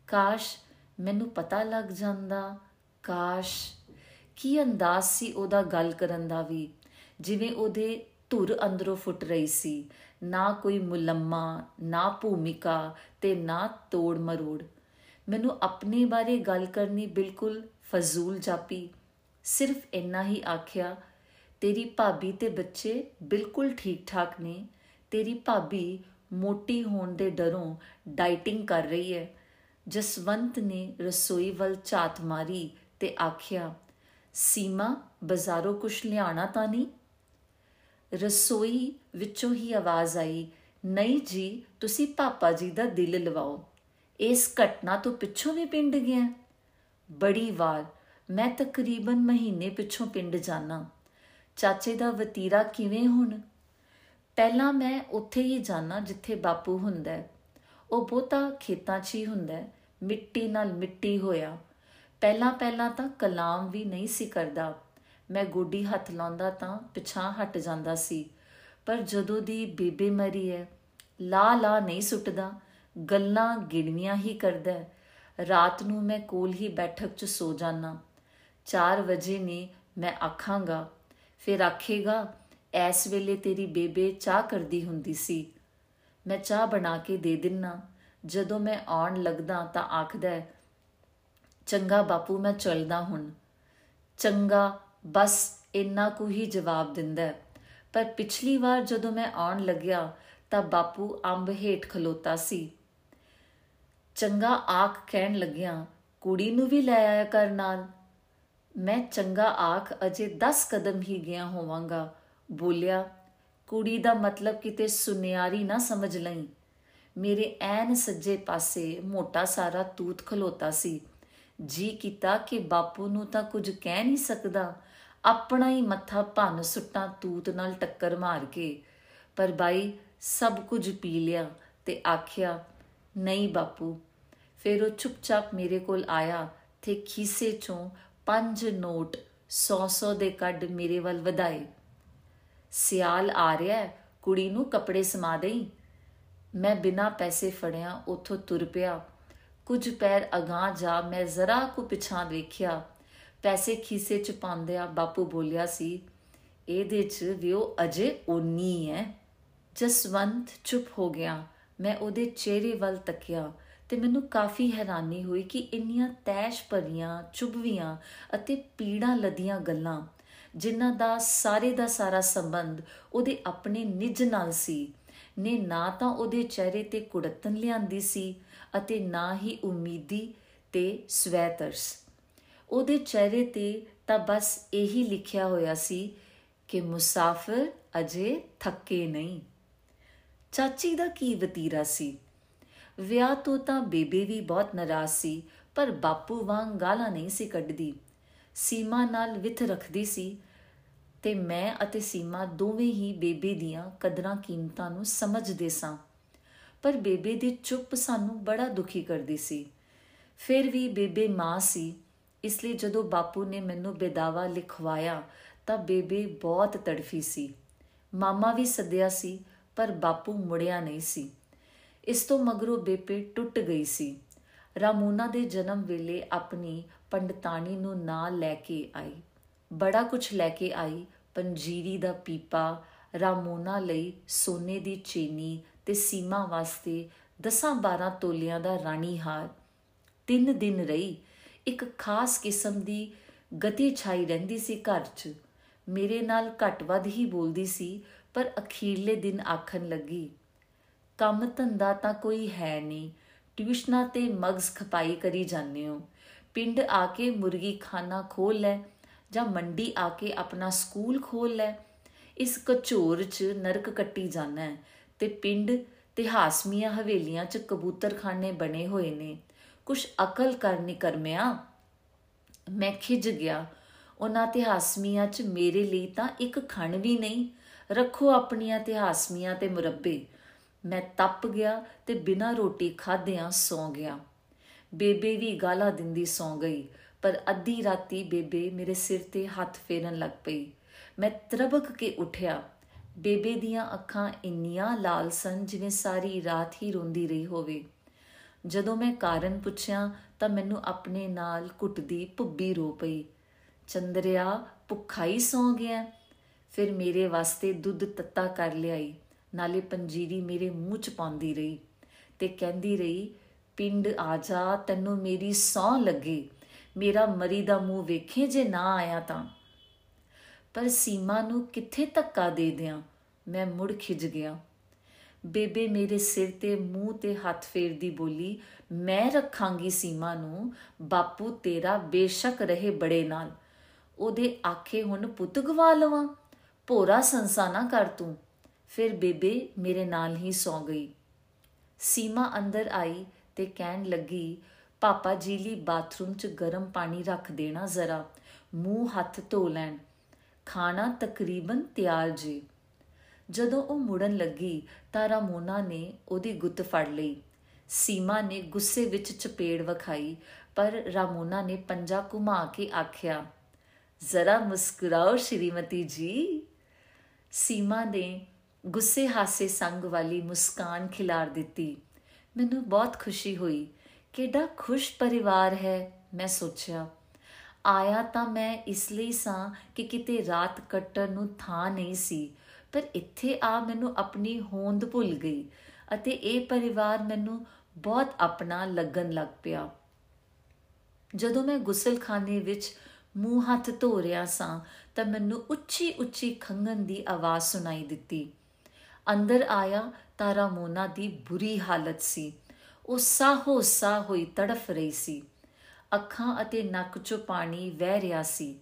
ਕਾਸ਼ ਮੈਨੂੰ ਪਤਾ ਲੱਗ ਜਾਂਦਾ, ਕਾਸ਼, ਕੀ ਅੰਦਾਜ਼ ਸੀ ਉਹਦਾ ਗੱਲ ਕਰਨ ਦਾ ਵੀ। ਜਿਵੇਂ ਉਹਦੇ ਧੁਰ ਅੰਦਰੋਂ ਫੁੱਟ ਰਹੀ ਸੀ, ਨਾ ਕੋਈ ਮੁਲੰਮਾ, ਨਾ ਭੂਮਿਕਾ ਤੇ ਨਾ ਤੋੜ ਮਰੋੜ। ਮੈਨੂੰ ਆਪਣੇ ਬਾਰੇ ਗੱਲ ਕਰਨੀ ਬਿਲਕੁਲ ਫਜ਼ੂਲ ਜਾਪੀ। ਸਿਰਫ ਇੰਨਾ ਹੀ ਆਖਿਆ, ਤੇਰੀ ਭਾਬੀ ਤੇ ਬੱਚੇ ਬਿਲਕੁਲ ਠੀਕ ਠਾਕ ਨੇ। ਤੇਰੀ ਭਾਬੀ ਮੋਟੀ ਹੋਣ ਦੇ ਡਰੋਂ ਡਾਈਟਿੰਗ ਕਰ ਰਹੀ ਹੈ। ਜਸਵੰਤ ਨੇ ਰਸੋਈ ਵੱਲ ਝਾਤ ਮਾਰੀ ਤੇ ਆਖਿਆ, ਸੀਮਾ, ਬਾਜ਼ਾਰੋਂ ਕੁਛ ਲਿਆਣਾ ਤਾਂ ਨਹੀਂ? ਰਸੋਈ ਵਿੱਚੋਂ ਹੀ ਆਵਾਜ਼ ਆਈ, ਨਹੀਂ ਜੀ, ਤੁਸੀਂ ਪਾਪਾ ਜੀ ਦਾ ਦਿਲ ਲਵਾਓ। ਇਸ ਘਟਨਾ ਤੋਂ ਪਿੱਛੋਂ ਵੀ ਪਿੰਡ ਗਿਆ? ਬੜੀ ਵਾਰ। ਮੈਂ ਤਕਰੀਬਨ ਮਹੀਨੇ ਪਿੱਛੋਂ ਪਿੰਡ ਜਾਣਾ ਚਾਚੇ ਦਾ ਵਤੀਰਾ ਕਿਵੇਂ ਹੁਣ? ਪਹਿਲਾਂ ਮੈਂ ਉੱਥੇ ਹੀ ਜਾਣਾ ਜਿੱਥੇ ਬਾਪੂ ਹੁੰਦਾ ਉਹ ਬੋਤਾ ਖੇਤਾਂ 'ਚ ਹੀ ਹੁੰਦਾ ਮਿੱਟੀ ਨਾਲ ਮਿੱਟੀ ਹੋਇਆ। ਪਹਿਲਾਂ ਪਹਿਲਾਂ ਤਾਂ ਕਲਾਮ ਵੀ ਨਹੀਂ ਸੀ ਕਰਦਾ। ਮੈਂ ਗੋਡੀ ਹੱਥ ਲਾਉਂਦਾ ਤਾਂ ਪਿਛਾਂ ਹਟ ਜਾਂਦਾ ਸੀ। ਪਰ ਜਦੋਂ ਦੀ ਬੇਬੇ ਮਰੀ ਹੈ, ਲਾ ਲਾ ਨਹੀਂ ਸੁੱਟਦਾ, ਗੱਲਾਂ ਗਿਣਵੀਆਂ ਹੀ ਕਰਦਾ ਰਾਤ ਨੂੰ ਮੈਂ ਕੋਲ ਹੀ ਬੈਠਕ 'ਚ ਸੋ ਜਾਣਾ 4 ਵਜੇ ਨੇ ਮੈਂ ਆਖਾਂਗਾ, ਫਿਰ ਆਖੇਗਾ, ਐਸ ਵੇਲੇ ਤੇਰੀ ਬੇਬੇ ਚਾਹ ਕਰਦੀ ਹੁੰਦੀ ਸੀ। ਮੈਂ ਚਾਹ ਬਣਾ ਕੇ ਦੇ ਦਿੰਨਾ। ਜਦੋਂ ਮੈਂ ਆਉਣ ਲੱਗਦਾ ਤਾਂ ਆਖਦਾ ਚੰਗਾ ਬਾਪੂ, ਮੈਂ ਚੱਲਦਾ ਹੁਣ। ਚੰਗਾ, ਬਸ ਇੰਨਾ ਕੁ ਹੀ ਜਵਾਬ ਦਿੰਦਾ ਪਰ ਪਿਛਲੀ ਵਾਰ ਜਦੋਂ ਮੈਂ ਆਉਣ ਲੱਗਿਆ ਤਾਂ ਬਾਪੂ ਅੰਬ ਹੇਠ ਖਲੋਤਾ ਸੀ। ਚੰਗਾ ਆਖ, ਕਹਿਣ ਲੱਗਿਆ, ਕੁੜੀ ਨੂੰ ਵੀ ਲੈ ਆਇਆ ਕਰ ਨਾਲ। ਮੈਂ ਚੰਗਾ ਆਖ ਅਜੇ 10 ਕਦਮ ਹੀ ਗਿਆ ਹੋਵਾਂਗਾ, ਬੋਲਿਆ ਕੁੜੀ ਦਾ ਮਤਲਬ ਕਿਤੇ ਸੁਨਿਆਰੀ ਨਾ ਸਮਝ ਲਈ। ਮੇਰੇ ਐਨ ਸੱਜੇ ਪਾਸੇ ਮੋਟਾ ਸਾਰਾ ਤੂਤ ਖਲੋਤਾ ਸੀ। ਜੀ ਕੀਤਾ ਕਿ ਬਾਪੂ ਨੂੰ ਤਾਂ ਕੁਝ ਕਹਿ ਨਹੀਂ ਸਕਦਾ। ਆਪਣਾ ਹੀ ਮੱਥਾ ਭੰਨ ਸੁੱਟਾਂ ਤੂਤ ਨਾਲ ਟੱਕਰ ਮਾਰ ਕੇ। ਪਰ ਬਾਈ ਸਭ ਕੁਝ ਪੀ ਲਿਆ ਤੇ ਆਖਿਆ, ਨਹੀਂ ਬਾਪੂ। ਫਿਰ ਉਹ ਚੁੱਪਚਾਪ ਮੇਰੇ ਕੋਲ ਆਇਆ ਤੇ ਖੀਸੇ ਚੋਂ ਪੰਜ ਨੋਟ 100-100 ਦੇ ਕੱਢ ਮੇਰੇ ਵੱਲ ਵਧਾਏ। ਸਿਆਲ ਆ ਰਿਹਾ ਕੁੜੀ ਨੂੰ ਕੱਪੜੇ ਸਮਾ ਦੇਈ। ਮੈਂ ਬਿਨਾ ਪੈਸੇ ਫੜਿਆ ਉਥੋਂ ਤੁਰ ਪਿਆ। ਕੁਝ ਪੈਰ ਅਗਾਹ ਜਾ ਮੈਂ ਜ਼ਰਾ ਕੁ ਪਿਛਾਂ ਦੇਖਿਆ ਪੈਸੇ ਖੀਸੇ ਚ ਪਾਉਂਦਿਆ ਬਾਪੂ ਬੋਲਿਆ ਸੀ, ਇਹਦੇ ਚ ਵੀ ਉਹ ਅਜੇ ਉਨੀ ਹੈ ਜਸਵੰਤ ਚੁੱਪ ਹੋ ਗਿਆ। ਮੈਂ ਉਹਦੇ ਚਿਹਰੇ ਵੱਲ ਤੱਕਿਆ ਤੇ ਮੈਨੂੰ ਕਾਫੀ ਹੈਰਾਨੀ ਹੋਈ ਕਿ ਇੰਨੀਆਂ ਤੈਸ਼ ਭਰੀਆਂ, ਚੁਭਵੀਆਂ ਅਤੇ ਪੀੜਾਂ ਲਦੀਆਂ ਗੱਲਾਂ ਜਿਨ੍ਹਾਂ ਦਾ ਸਾਰੇ ਦਾ ਸਾਰਾ ਸੰਬੰਧ ਉਹਦੇ ਆਪਣੇ ਨਿਜ ਨਾਲ ਸੀ। ਨੇ ਨਾ ਤਾਂ ਉਹਦੇ ਚਿਹਰੇ ਤੇ ਕੁੜਤਨ ਲਿਆਂਦੀ ਸੀ ਅਤੇ ਨਾ ਹੀ ਉਮੀਦੀ ਤੇ ਸਵੈਤਰਸ। ਉਹਦੇ ਚਿਹਰੇ ਤੇ ਤਾਂ ਬਸ ਇਹੀ ਲਿਖਿਆ ਹੋਇਆ ਸੀ ਕਿ ਮੁਸਾਫਰ ਅਜੇ ਥੱਕੇ ਨਹੀਂ। ਚਾਚੀ ਦਾ ਕੀ ਵਤੀਰਾ ਸੀ? ਵਿਆਹ ਤੋਂ ਤਾਂ ਬੇਬੇ ਵੀ ਬਹੁਤ ਨਾਰਾਜ਼ ਸੀ, ਪਰ ਬਾਪੂ ਵਾਂਗ ਗਾਲਾਂ ਨਹੀਂ ਸੀ ਕੱਢਦੀ। ਸੀਮਾ ਨਾਲ ਵਿਥ ਰੱਖਦੀ ਸੀ ਤੇ ਮੈਂ ਅਤੇ ਸੀਮਾ ਦੋਵੇਂ ਹੀ ਬੇਬੇ ਦੀਆਂ ਕਦਰਾਂ ਕੀਮਤਾਂ ਨੂੰ ਸਮਝਦੇ ਸਾਂ। ਪਰ ਬੇਬੇ ਦੀ ਚੁੱਪ ਸਾਨੂੰ ਬੜਾ ਦੁਖੀ ਕਰਦੀ ਸੀ। ਫਿਰ ਵੀ ਬੇਬੇ ਮਾਂ ਸੀ, ਇਸ ਲਈ ਜਦੋਂ ਬਾਪੂ ਨੇ ਮੈਨੂੰ ਬੇਦਾਵਾ ਲਿਖਵਾਇਆ ਤਾਂ ਬੇਬੇ ਬਹੁਤ ਤੜਫੀ ਸੀ। ਮਾਮਾ ਵੀ ਸੱਦਿਆ ਸੀ, ਪਰ ਬਾਪੂ ਮੁੜਿਆ ਨਹੀਂ ਸੀ। ਇਸ ਤੋਂ ਮਗਰੋਂ ਬੇਬੇ ਟੁੱਟ ਗਈ ਸੀ। ਰਾਮੂਨਾ ਦੇ ਜਨਮ ਵੇਲੇ ਆਪਣੀ ਪੰਡਤਾਨੀ ਨੂੰ ਨਾਲ ਲੈ ਕੇ ਆਈ। ਬੜਾ ਕੁਝ ਲੈ ਕੇ ਆਈ। ਪੰਜੀਰੀ ਦਾ ਪੀਪਾ, ਰਾਮੋਨਾ ਲਈ ਸੋਨੇ ਦੀ ਚੇਨੀ ਤੇ ਸੀਮਾ ਵਾਸਤੇ 10-12 ਤੋਲਿਆਂ ਦਾ ਰਾਣੀ ਹਾਰ। ਤਿੰਨ ਦਿਨ ਰਹੀ। ਇੱਕ ਖਾਸ ਕਿਸਮ ਦੀ ਗਤੀ ਛਾਈ ਰਹਿੰਦੀ ਸੀ ਘਰ 'ਚ। ਮੇਰੇ ਨਾਲ ਘੱਟ ਵੱਧ ਹੀ ਬੋਲਦੀ ਸੀ, ਪਰ ਅਖੀਰਲੇ ਦਿਨ ਆਖਣ ਲੱਗੀ, ਕੰਮ ਧੰਦਾ ਤਾਂ ਕੋਈ ਹੈ ਨਹੀਂ। ਟਿਊਸ਼ਨਾਂ ਤੇ ਮਗਜ਼ ਖਪਾਈ ਕਰੀ ਜਾਂਦੇ ਹੋ। ਪਿੰਡ ਆ ਕੇ ਮੁਰਗੀ ਖਾਨਾ ਖੋਲ ਲੈ ਜਾਂ ਮੰਡੀ ਆ ਕੇ ਆਪਣਾ ਸਕੂਲ ਖੋਲ ਲੈ, ਇਸ ਕਚੋਰ 'ਚ ਨਰਕ ਕੱਟੀ ਜਾਣਾ ਤੇ ਪਿੰਡ ਤੇ ਹਾਸਮੀਆਂ ਹਵੇਲੀਆਂ 'ਚ ਕਬੂਤਰਖਾਨੇ ਬਣੇ ਹੋਏ ਨੇ। ਕੁਛ ਅਕਲ ਕਰਨੀ ਕਰਮਿਆ, ਮੈਂ ਖਿਜ ਗਿਆ। ਉਹਨਾਂ ਤੇ ਹਾਸਮੀਆਂ 'ਚ ਮੇਰੇ ਲਈ ਤਾਂ ਇੱਕ ਖਣ ਵੀ ਨਹੀਂ। ਰੱਖੋ ਆਪਣੀਆਂ ਤੇ ਹਾਸਮੀਆਂ ਤੇ ਮੁਰੱਬੇ। ਮੈਂ ਤੱਪ ਗਿਆ ਤੇ ਬਿਨਾਂ ਰੋਟੀ ਖਾਧਿਆਂ ਸੌ ਗਿਆ। ਬੇਬੇ ਵੀ ਗਾਲਾਂ ਦਿੰਦੀ ਸੌ ਗਈ, ਪਰ ਅੱਧੀ ਰਾਤੀ ਬੇਬੇ ਮੇਰੇ ਸਿਰ ਤੇ ਹੱਥ ਫੇਰਨ ਲੱਗ ਪਈ। ਮੈਂ ਤਰਬਕ ਕੇ ਉੱਠਿਆ। ਬੇਬੇ ਦੀਆਂ ਅੱਖਾਂ ਇੰਨੀਆਂ ਲਾਲ ਸਨ ਜਿਵੇਂ ਸਾਰੀ ਰਾਤ ਹੀ ਰੋਂਦੀ ਰਹੀ ਹੋਵੇ। ਜਦੋਂ ਮੈਂ ਕਾਰਨ ਪੁੱਛਿਆ ਤਾਂ ਮੈਨੂੰ ਆਪਣੇ ਨਾਲ ਕੁੱਟਦੀ ਭੁੱਬੀ ਰੋ ਪਈ। ਚੰਦਰਿਆ ਭੁੱਖਾ ਹੀ ਸੌ ਗਿਆ? ਫਿਰ ਮੇਰੇ ਵਾਸਤੇ ਦੁੱਧ ਤੱਤਾ ਕਰ ਲਿਆਈ। ਨਾਲੇ ਪੰਜੀਰੀ ਮੇਰੇ ਮੂੰਹ ਚ ਪਾਉਂਦੀ ਰਹੀ ਤੇ ਕਹਿੰਦੀ ਰਹੀ ਪਿੰਡ ਆ ਜਾ, ਤੈਨੂੰ ਮੇਰੀ ਸੌ ਲੱਗੇ। ਮੇਰਾ ਮਰੀ ਦਾ ਮੂੰਹ ਵੇਖੇ, ਜੇ ਨਾ ਆਇਆ ਤਾਂ। ਪਰ ਸੀਮਾ ਨੂੰ ਕਿੱਥੇ ਧੱਕਾ ਦੇ ਦਿਆਂ? ਮੈਂ ਮੁੜ ਖਿਜ ਗਿਆ। ਬੇਬੇ ਮੇਰੇ ਸਿਰ ਤੇ, ਮੂੰਹ ਤੇ ਹੱਥ ਫੇਰਦੀ ਬੋਲੀ, ਮੈਂ ਰੱਖਾਂਗੀ ਸੀਮਾ ਨੂੰ। ਬਾਪੂ ਤੇਰਾ ਬੇਸ਼ੱਕ ਰਹੇ ਬੜੇ ਨਾਲ। ਉਹਦੇ ਆਖੇ ਹੁਣ ਪੁੱਤ ਗਵਾ ਲਵਾਂ। ਭੋਰਾ ਸੰਸਾ ਨਾ ਕਰ ਤੂੰ। ਫਿਰ ਬੇਬੇ ਮੇਰੇ ਨਾਲ ਹੀ ਸੌ ਗਈ। ਸੀਮਾ ਅੰਦਰ ਆਈ ਤੇ ਕਹਿਣ ਲੱਗੀ, ਪਾਪਾ ਜੀ ਲਈ ਬਾਥਰੂਮ 'ਚ ਗਰਮ ਪਾਣੀ ਰੱਖ ਦੇਣਾ ਜ਼ਰਾ, ਮੂੰਹ ਹੱਥ ਧੋ ਲੈਣ। ਖਾਣਾ ਤਕਰੀਬਨ ਤਿਆਰ ਜੀ। ਜਦੋਂ ਉਹ ਮੁੜਨ ਲੱਗੀ ਤਾਂ ਰਾਮੋਨਾ ਨੇ ਉਹਦੀ ਗੁੱਤ ਫੜ ਲਈ। ਸੀਮਾ ਨੇ ਗੁੱਸੇ ਵਿੱਚ ਚਪੇੜ ਵਖਾਈ, ਪਰ ਰਾਮੋਨਾ ਨੇ ਪੰਜਾ ਘੁਮਾ ਕੇ ਆਖਿਆ, ਜ਼ਰਾ ਮੁਸਕਰਾਓ ਸ਼੍ਰੀਮਤੀ ਜੀ। ਸੀਮਾ ਨੇ ਗੁੱਸੇ ਹਾਸੇ ਸੰਗ ਵਾਲੀ ਮੁਸਕਾਨ ਖਿਲਾਰ ਦਿੱਤੀ। ਮੈਨੂੰ ਬਹੁਤ ਖੁਸ਼ੀ ਹੋਈ। ਕਿਹੜਾ ਖੁਸ਼ ਪਰਿਵਾਰ ਹੈ, ਮੈਂ ਸੋਚਿਆ। ਆਇਆ ਤਾਂ ਮੈਂ ਇਸ ਲਈ ਸਾਂ ਕਿ ਕਿਤੇ ਰਾਤ ਕੱਟਣ ਨੂੰ ਥਾਂ ਨਹੀਂ ਸੀ, ਪਰ ਇੱਥੇ ਆ ਮੈਨੂੰ ਆਪਣੀ ਹੋਂਦ ਭੁੱਲ ਗਈ ਅਤੇ ਇਹ ਪਰਿਵਾਰ ਮੈਨੂੰ ਬਹੁਤ ਆਪਣਾ ਲੱਗਣ ਲੱਗ ਪਿਆ। ਜਦੋਂ ਮੈਂ ਗੁਸਲਖਾਨੇ ਵਿੱਚ ਮੂੰਹ ਹੱਥ ਧੋ ਰਿਹਾ ਸਾਂ ਤਾਂ ਮੈਨੂੰ ਉੱਚੀ ਉੱਚੀ ਖੰਗਨ ਦੀ ਆਵਾਜ਼ ਸੁਣਾਈ ਦਿੱਤੀ। ਅੰਦਰ ਆਇਆ ਤਾਂ ਰਾਮੋਨਾ ਦੀ ਬੁਰੀ ਹਾਲਤ ਸੀ। ਉਹ ਸਾਹੋ ਸਾਹ ਹੋਈ ਤੜਫ ਰਹੀ ਸੀ। ਅੱਖਾਂ ਅਤੇ ਨੱਕ 'ਚੋਂ ਪਾਣੀ ਵਹਿ ਰਿਹਾ ਸੀ।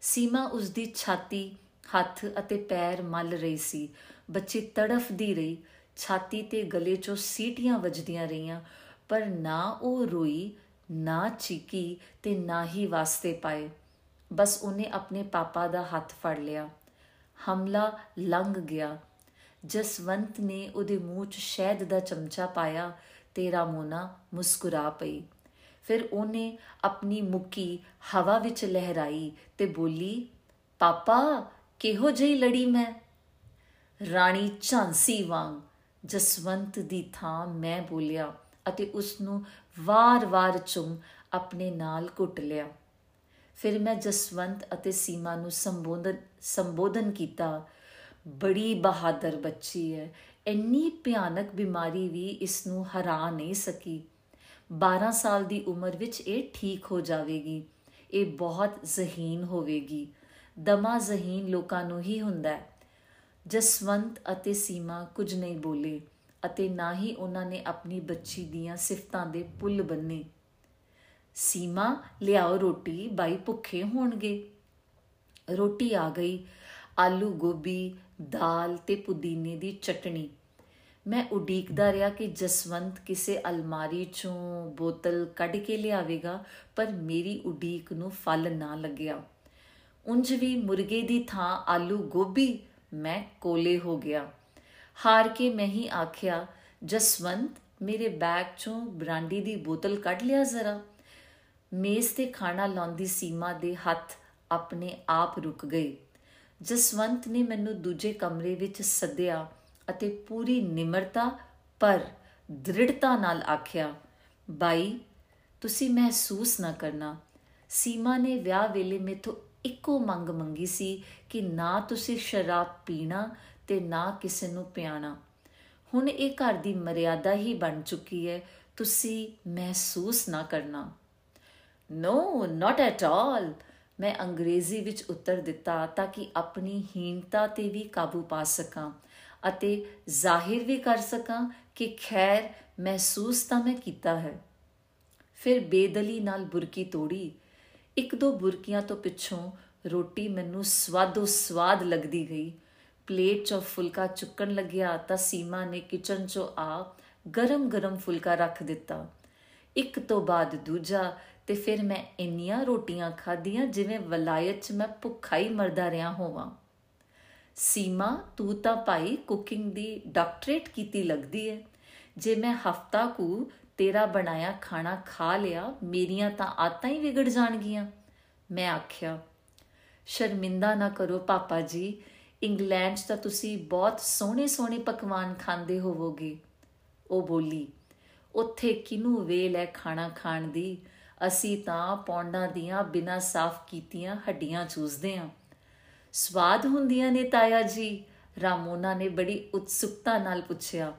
ਸੀਮਾ ਉਸ ਦੀ ਛਾਤੀ, ਹੱਥ ਅਤੇ ਪੈਰ ਮਲ ਰਹੀ ਸੀ। ਬੱਚੀ ਤੜਫਦੀ ਰਹੀ। ਛਾਤੀ ਤੇ ਗਲੇ 'ਚੋਂ ਸੀਟੀਆਂ ਵੱਜਦੀਆਂ ਰਹੀਆਂ, ਪਰ ਨਾ ਉਹ ਰੋਈ, ਨਾ ਚੀਕੀ ਤੇ ਨਾ ਹੀ ਵਾਸਤੇ ਪਾਏ। ਬਸ ਉਹਨੇ ਆਪਣੇ ਪਾਪਾ ਦਾ ਹੱਥ ਫੜ ਲਿਆ। ਹਮਲਾ ਲੰਘ ਗਿਆ। ਜਸਵੰਤ ਨੇ ਉਹਦੇ ਮੂੰਹ 'ਚ ਸ਼ਹਿਦ ਦਾ ਚਮਚਾ ਪਾਇਆ ਤੇ ਰਾਮੋਨਾ ਮੁਸਕਰਾ ਪਈ। ਫਿਰ ਉਹਨੇ ਆਪਣੀ ਮੁੱਕੀ ਹਵਾ ਵਿੱਚ ਲਹਿਰਾਈ ਤੇ ਬੋਲੀ, ਪਾਪਾ, ਕਿਹੋ ਜਿਹੀ ਲੜੀ ਮੈਂ? ਰਾਣੀ ਝਾਂਸੀ ਵਾਂਗ। ਜਸਵੰਤ ਦੀ ਥਾਂ ਮੈਂ ਬੋਲਿਆ ਅਤੇ ਉਸ ਨੂੰ ਵਾਰ-ਵਾਰ ਚੁੰਮ ਆਪਣੇ ਨਾਲ ਘੁੱਟ ਲਿਆ। ਫਿਰ ਮੈਂ ਜਸਵੰਤ ਅਤੇ ਸੀਮਾ ਨੂੰ ਸੰਬੋਧਨ ਸੰਬੋਧਨ ਕੀਤਾ ਬੜੀ ਬਹਾਦਰ ਬੱਚੀ ਹੈ। ਇੰਨੀ ਭਿਆਨਕ ਬਿਮਾਰੀ ਵੀ ਇਸ ਨੂੰ ਹਰਾ ਨਹੀਂ ਸਕੀ। 12 ਸਾਲ ਦੀ ਉਮਰ ਵਿੱਚ ਇਹ ਠੀਕ ਹੋ ਜਾਵੇਗੀ। ਇਹ ਬਹੁਤ ਜ਼ਹੀਨ ਹੋਵੇਗੀ। ਦਮਾ ਜ਼ਹੀਨ ਲੋਕਾਂ ਨੂੰ ਹੀ ਹੁੰਦਾ ਹੈ। ਜਸਵੰਤ ਅਤੇ ਸੀਮਾ ਕੁਝ ਨਹੀਂ ਬੋਲੇ ਅਤੇ ਨਾ ਹੀ ਉਹਨਾਂ ਨੇ ਆਪਣੀ ਬੱਚੀ ਦੀਆਂ ਸਿਫਤਾਂ ਦੇ ਪੁੱਲ ਬੰਨੇ। ਸੀਮਾ, ਲਿਆਓ ਰੋਟੀ, ਬਾਈ ਭੁੱਖੇ ਹੋਣਗੇ। ਰੋਟੀ ਆ ਗਈ। ਆਲੂ ਗੋਭੀ, ਦਾਲ ਤੇ ਪੁਦੀਨੇ ਦੀ ਚਟਣੀ। ਮੈਂ ਉਡੀਕਦਾ ਰਿਹਾ ਕਿ ਜਸਵੰਤ ਕਿਸੇ ਅਲਮਾਰੀ ਚੋਂ ਬੋਤਲ ਕੱਢ ਕੇ ਲਿਆਵੇਗਾ, ਪਰ ਮੇਰੀ ਉਡੀਕ ਨੂੰ ਫਲ ਨਾ ਲੱਗਿਆ। ਉਂਝ ਵੀ ਮੁਰਗੇ ਦੀ ਥਾਂ ਆਲੂ ਗੋਭੀ, ਮੈਂ ਕੋਲੇ ਹੋ ਗਿਆ। ਹਾਰ ਕੇ ਮੈਂ ਹੀ ਆਖਿਆ, ਜਸਵੰਤ, ਮੇਰੇ ਬੈਗ ਚੋਂ ਬ੍ਰਾਂਡੀ ਦੀ ਬੋਤਲ ਕੱਢ ਲਿਆ ਜ਼ਰਾ। ਮੇਜ਼ ਤੇ ਖਾਣਾ ਲਾਉਂਦੀ ਸੀਮਾ ਦੇ ਹੱਥ ਆਪਣੇ ਆਪ ਰੁਕ ਗਏ ਜਸਵੰਤ ਨੇ ਮੈਨੂੰ ਦੂਜੇ ਕਮਰੇ ਵਿੱਚ ਸੱਦਿਆ ਅਤੇ ਪੂਰੀ ਨਿਮਰਤਾ ਪਰ ਦ੍ਰਿੜਤਾ ਨਾਲ ਆਖਿਆ, ਬਾਈ, ਤੁਸੀਂ ਮਹਿਸੂਸ ਨਾ ਕਰਨਾ। ਸੀਮਾ ਨੇ ਵਿਆਹ ਵੇਲੇ ਮੇਥੋਂ ਇੱਕੋ ਮੰਗ ਮੰਗੀ ਸੀ ਕਿ ਨਾ ਤੁਸੀਂ ਸ਼ਰਾਬ ਪੀਣਾ ਤੇ ਨਾ ਕਿਸੇ ਨੂੰ ਪਿਆਣਾ। ਹੁਣ ਇਹ ਘਰ ਦੀ ਮਰਿਆਦਾ ਹੀ ਬਣ ਚੁੱਕੀ ਹੈ, ਤੁਸੀਂ ਮਹਿਸੂਸ ਨਾ ਕਰਨਾ। ਨੋ ਨਾਟ ਐਟ ਆਲ ਮੈਂ ਅੰਗਰੇਜ਼ੀ ਵਿੱਚ ਉੱਤਰ ਦਿੱਤਾ ਤਾਂ ਕਿ ਆਪਣੀ ਹੀਨਤਾ ਤੇ ਵੀ ਕਾਬੂ ਪਾ ਸਕਾਂ ਅਤੇ ਜ਼ਾਹਿਰ ਵੀ ਕਰ ਸਕਾਂ ਕਿ ਖੈਰ ਮਹਿਸੂਸ ਤਾਂ ਮੈਂ ਕੀਤਾ ਹੈ। ਫਿਰ ਬੇਦਲੀ ਨਾਲ ਬੁਰਕੀ ਤੋੜੀ। ਇੱਕ ਦੋ ਬੁਰਕੀਆਂ ਤੋਂ ਪਿੱਛੋਂ ਰੋਟੀ ਮੈਨੂੰ ਸਵਾਦੋ ਸਵਾਦ ਲੱਗਦੀ ਗਈ। ਪਲੇਟ 'ਚੋਂ ਫੁਲਕਾ ਚੁੱਕਣ ਲੱਗਿਆ ਤਾਂ ਸੀਮਾ ਨੇ ਕਿਚਨ 'ਚੋਂ ਆ ਗਰਮ-ਗਰਮ ਫੁਲਕਾ ਰੱਖ ਦਿੱਤਾ। ਇੱਕ ਤੋਂ ਬਾਅਦ ਦੂਜਾ ਤੇ ਫਿਰ ਮੈਂ ਇੰਨੀਆਂ ਰੋਟੀਆਂ ਖਾਧੀਆਂ ਜਿਵੇਂ ਵਲਾਇਤ 'ਚ ਮੈਂ ਭੁੱਖਾ ਹੀ ਮਰਦਾ ਰਿਹਾ ਹੋਵਾਂ। ਸੀਮਾ, ਤੂੰ ਤਾਂ ਭਾਈ ਕੁਕਿੰਗ ਦੀ ਡਾਕਟਰੇਟ ਕੀਤੀ ਲੱਗਦੀ ਹੈ ਜੇ ਮੈਂ ਹਫਤਾ ਕੁ ਤੇਰਾ ਬਣਾਇਆ ਖਾਣਾ ਖਾ ਲਿਆ, ਮੇਰੀਆਂ ਤਾਂ ਆਤਾਂ ਹੀ ਵਿਗੜ ਜਾਣਗੀਆਂ। ਮੈਂ ਆਖਿਆ, ਸ਼ਰਮਿੰਦਾ ਨਾ ਕਰੋ ਪਾਪਾ ਜੀ, ਇੰਗਲੈਂਡ 'ਚ ਤਾਂ ਤੁਸੀਂ ਬਹੁਤ ਸੋਹਣੇ ਸੋਹਣੇ ਪਕਵਾਨ ਖਾਂਦੇ ਹੋਵੋਗੇ। ਉਹ ਬੋਲੀ, ਉੱਥੇ ਕਿਨੂੰ ਵੇਲ ਹੈ ਖਾਣਾ ਖਾਣ ਦੀ? ਅਸੀਂ ਤਾਂ ਪੌਂਡਾਂ ਦੀਆਂ ਬਿਨਾਂ ਸਾਫ਼ ਕੀਤੀਆਂ ਹੱਡੀਆਂ ਚੂਸਦੇ ਆਂ ਸਵਾਦ ਹੁੰਦੀਆਂ ਨੇ ਤਾਇਆ ਜੀ, ਰਾਮੋਨਾ ਨੇ ਬੜੀ ਉਤਸੁਕਤਾ ਨਾਲ ਪੁੱਛਿਆ।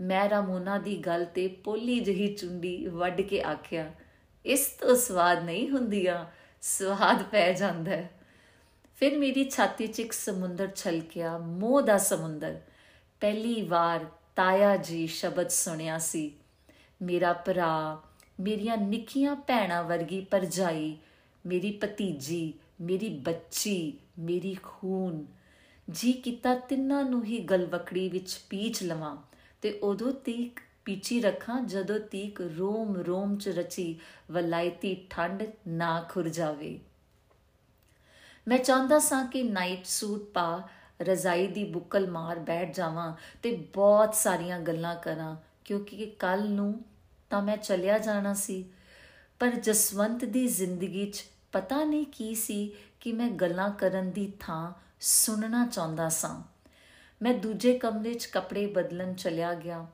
ਮੈਂ ਰਾਮੋਨਾ ਦੀ ਗੱਲ ਤੇ ਪੋਲੀ ਜਹੀ ਚੁੰਡੀ ਵੱਢ ਕੇ ਆਖਿਆ, ਇਸ ਤੋਂ ਸਵਾਦ ਨਹੀਂ ਹੁੰਦੀਆਂ, ਸਵਾਦ ਪੈ ਜਾਂਦਾ ਹੈ। ਫਿਰ ਮੇਰੀ ਛਾਤੀ 'ਚ ਇੱਕ ਸਮੁੰਦਰ ਛਲਕਿਆ, ਮੋਹ ਦਾ ਸਮੁੰਦਰ। ਪਹਿਲੀ ਵਾਰ ਤਾਇਆ ਜੀ ਸ਼ਬਦ ਸੁਣਿਆ ਸੀ, ਮੇਰਾ ਭਰਾ ਮੇਰੀਆਂ ਨਿੱਕੀਆਂ ਭੈਣਾਂ ਵਰਗੀ ਪਰਜਾਈ ਮੇਰੀ ਭਤੀਜੀ, ਮੇਰੀ ਬੱਚੀ, ਮੇਰੀ ਖੂਨ। ਜੀ ਕੀਤਾ ਤਿੰਨਾਂ ਨੂੰ ਹੀ ਗਲਵਕੜੀ ਵਿੱਚ ਪੀਚ ਲਵਾਂ ਤੇ ਉਦੋਂ ਤੀਕ ਪੀਚੀ ਰੱਖਾਂ ਜਦੋਂ ਤੀਕ ਰੋਮ ਰੋਮ ਚ ਰਚੀ ਵਲਾਇਤੀ ਠੰਡ ਨਾ ਖੁਰ ਜਾਵੇ। ਮੈਂ ਚਾਹੁੰਦਾ ਸਾਂ ਕਿ ਨਾਈਟ ਸੂਟ ਪਾ, ਰਜ਼ਾਈ ਦੀ ਬੁੱਕਲ ਮਾਰ ਬੈਠ ਜਾਵਾਂ ਤੇ ਬਹੁਤ ਸਾਰੀਆਂ ਗੱਲਾਂ ਕਰਾਂ ਕਿਉਂਕਿ ਕੱਲ ਨੂੰ ਤਾਂ ਮੈਂ ਚਲਿਆ ਜਾਣਾ ਸੀ। ਪਰ ਜਸਵੰਤ ਦੀ ਜ਼ਿੰਦਗੀ 'ਚ ਪਤਾ ਨਹੀਂ ਕੀ ਸੀ ਕਿ ਮੈਂ ਗੱਲਾਂ ਕਰਨ ਦੀ ਥਾਂ ਸੁਣਨਾ ਚਾਹੁੰਦਾ ਸਾਂ। ਮੈਂ ਦੂਜੇ ਕਮਰੇ 'ਚ ਕੱਪੜੇ ਬਦਲਣ ਚਲਿਆ ਗਿਆ।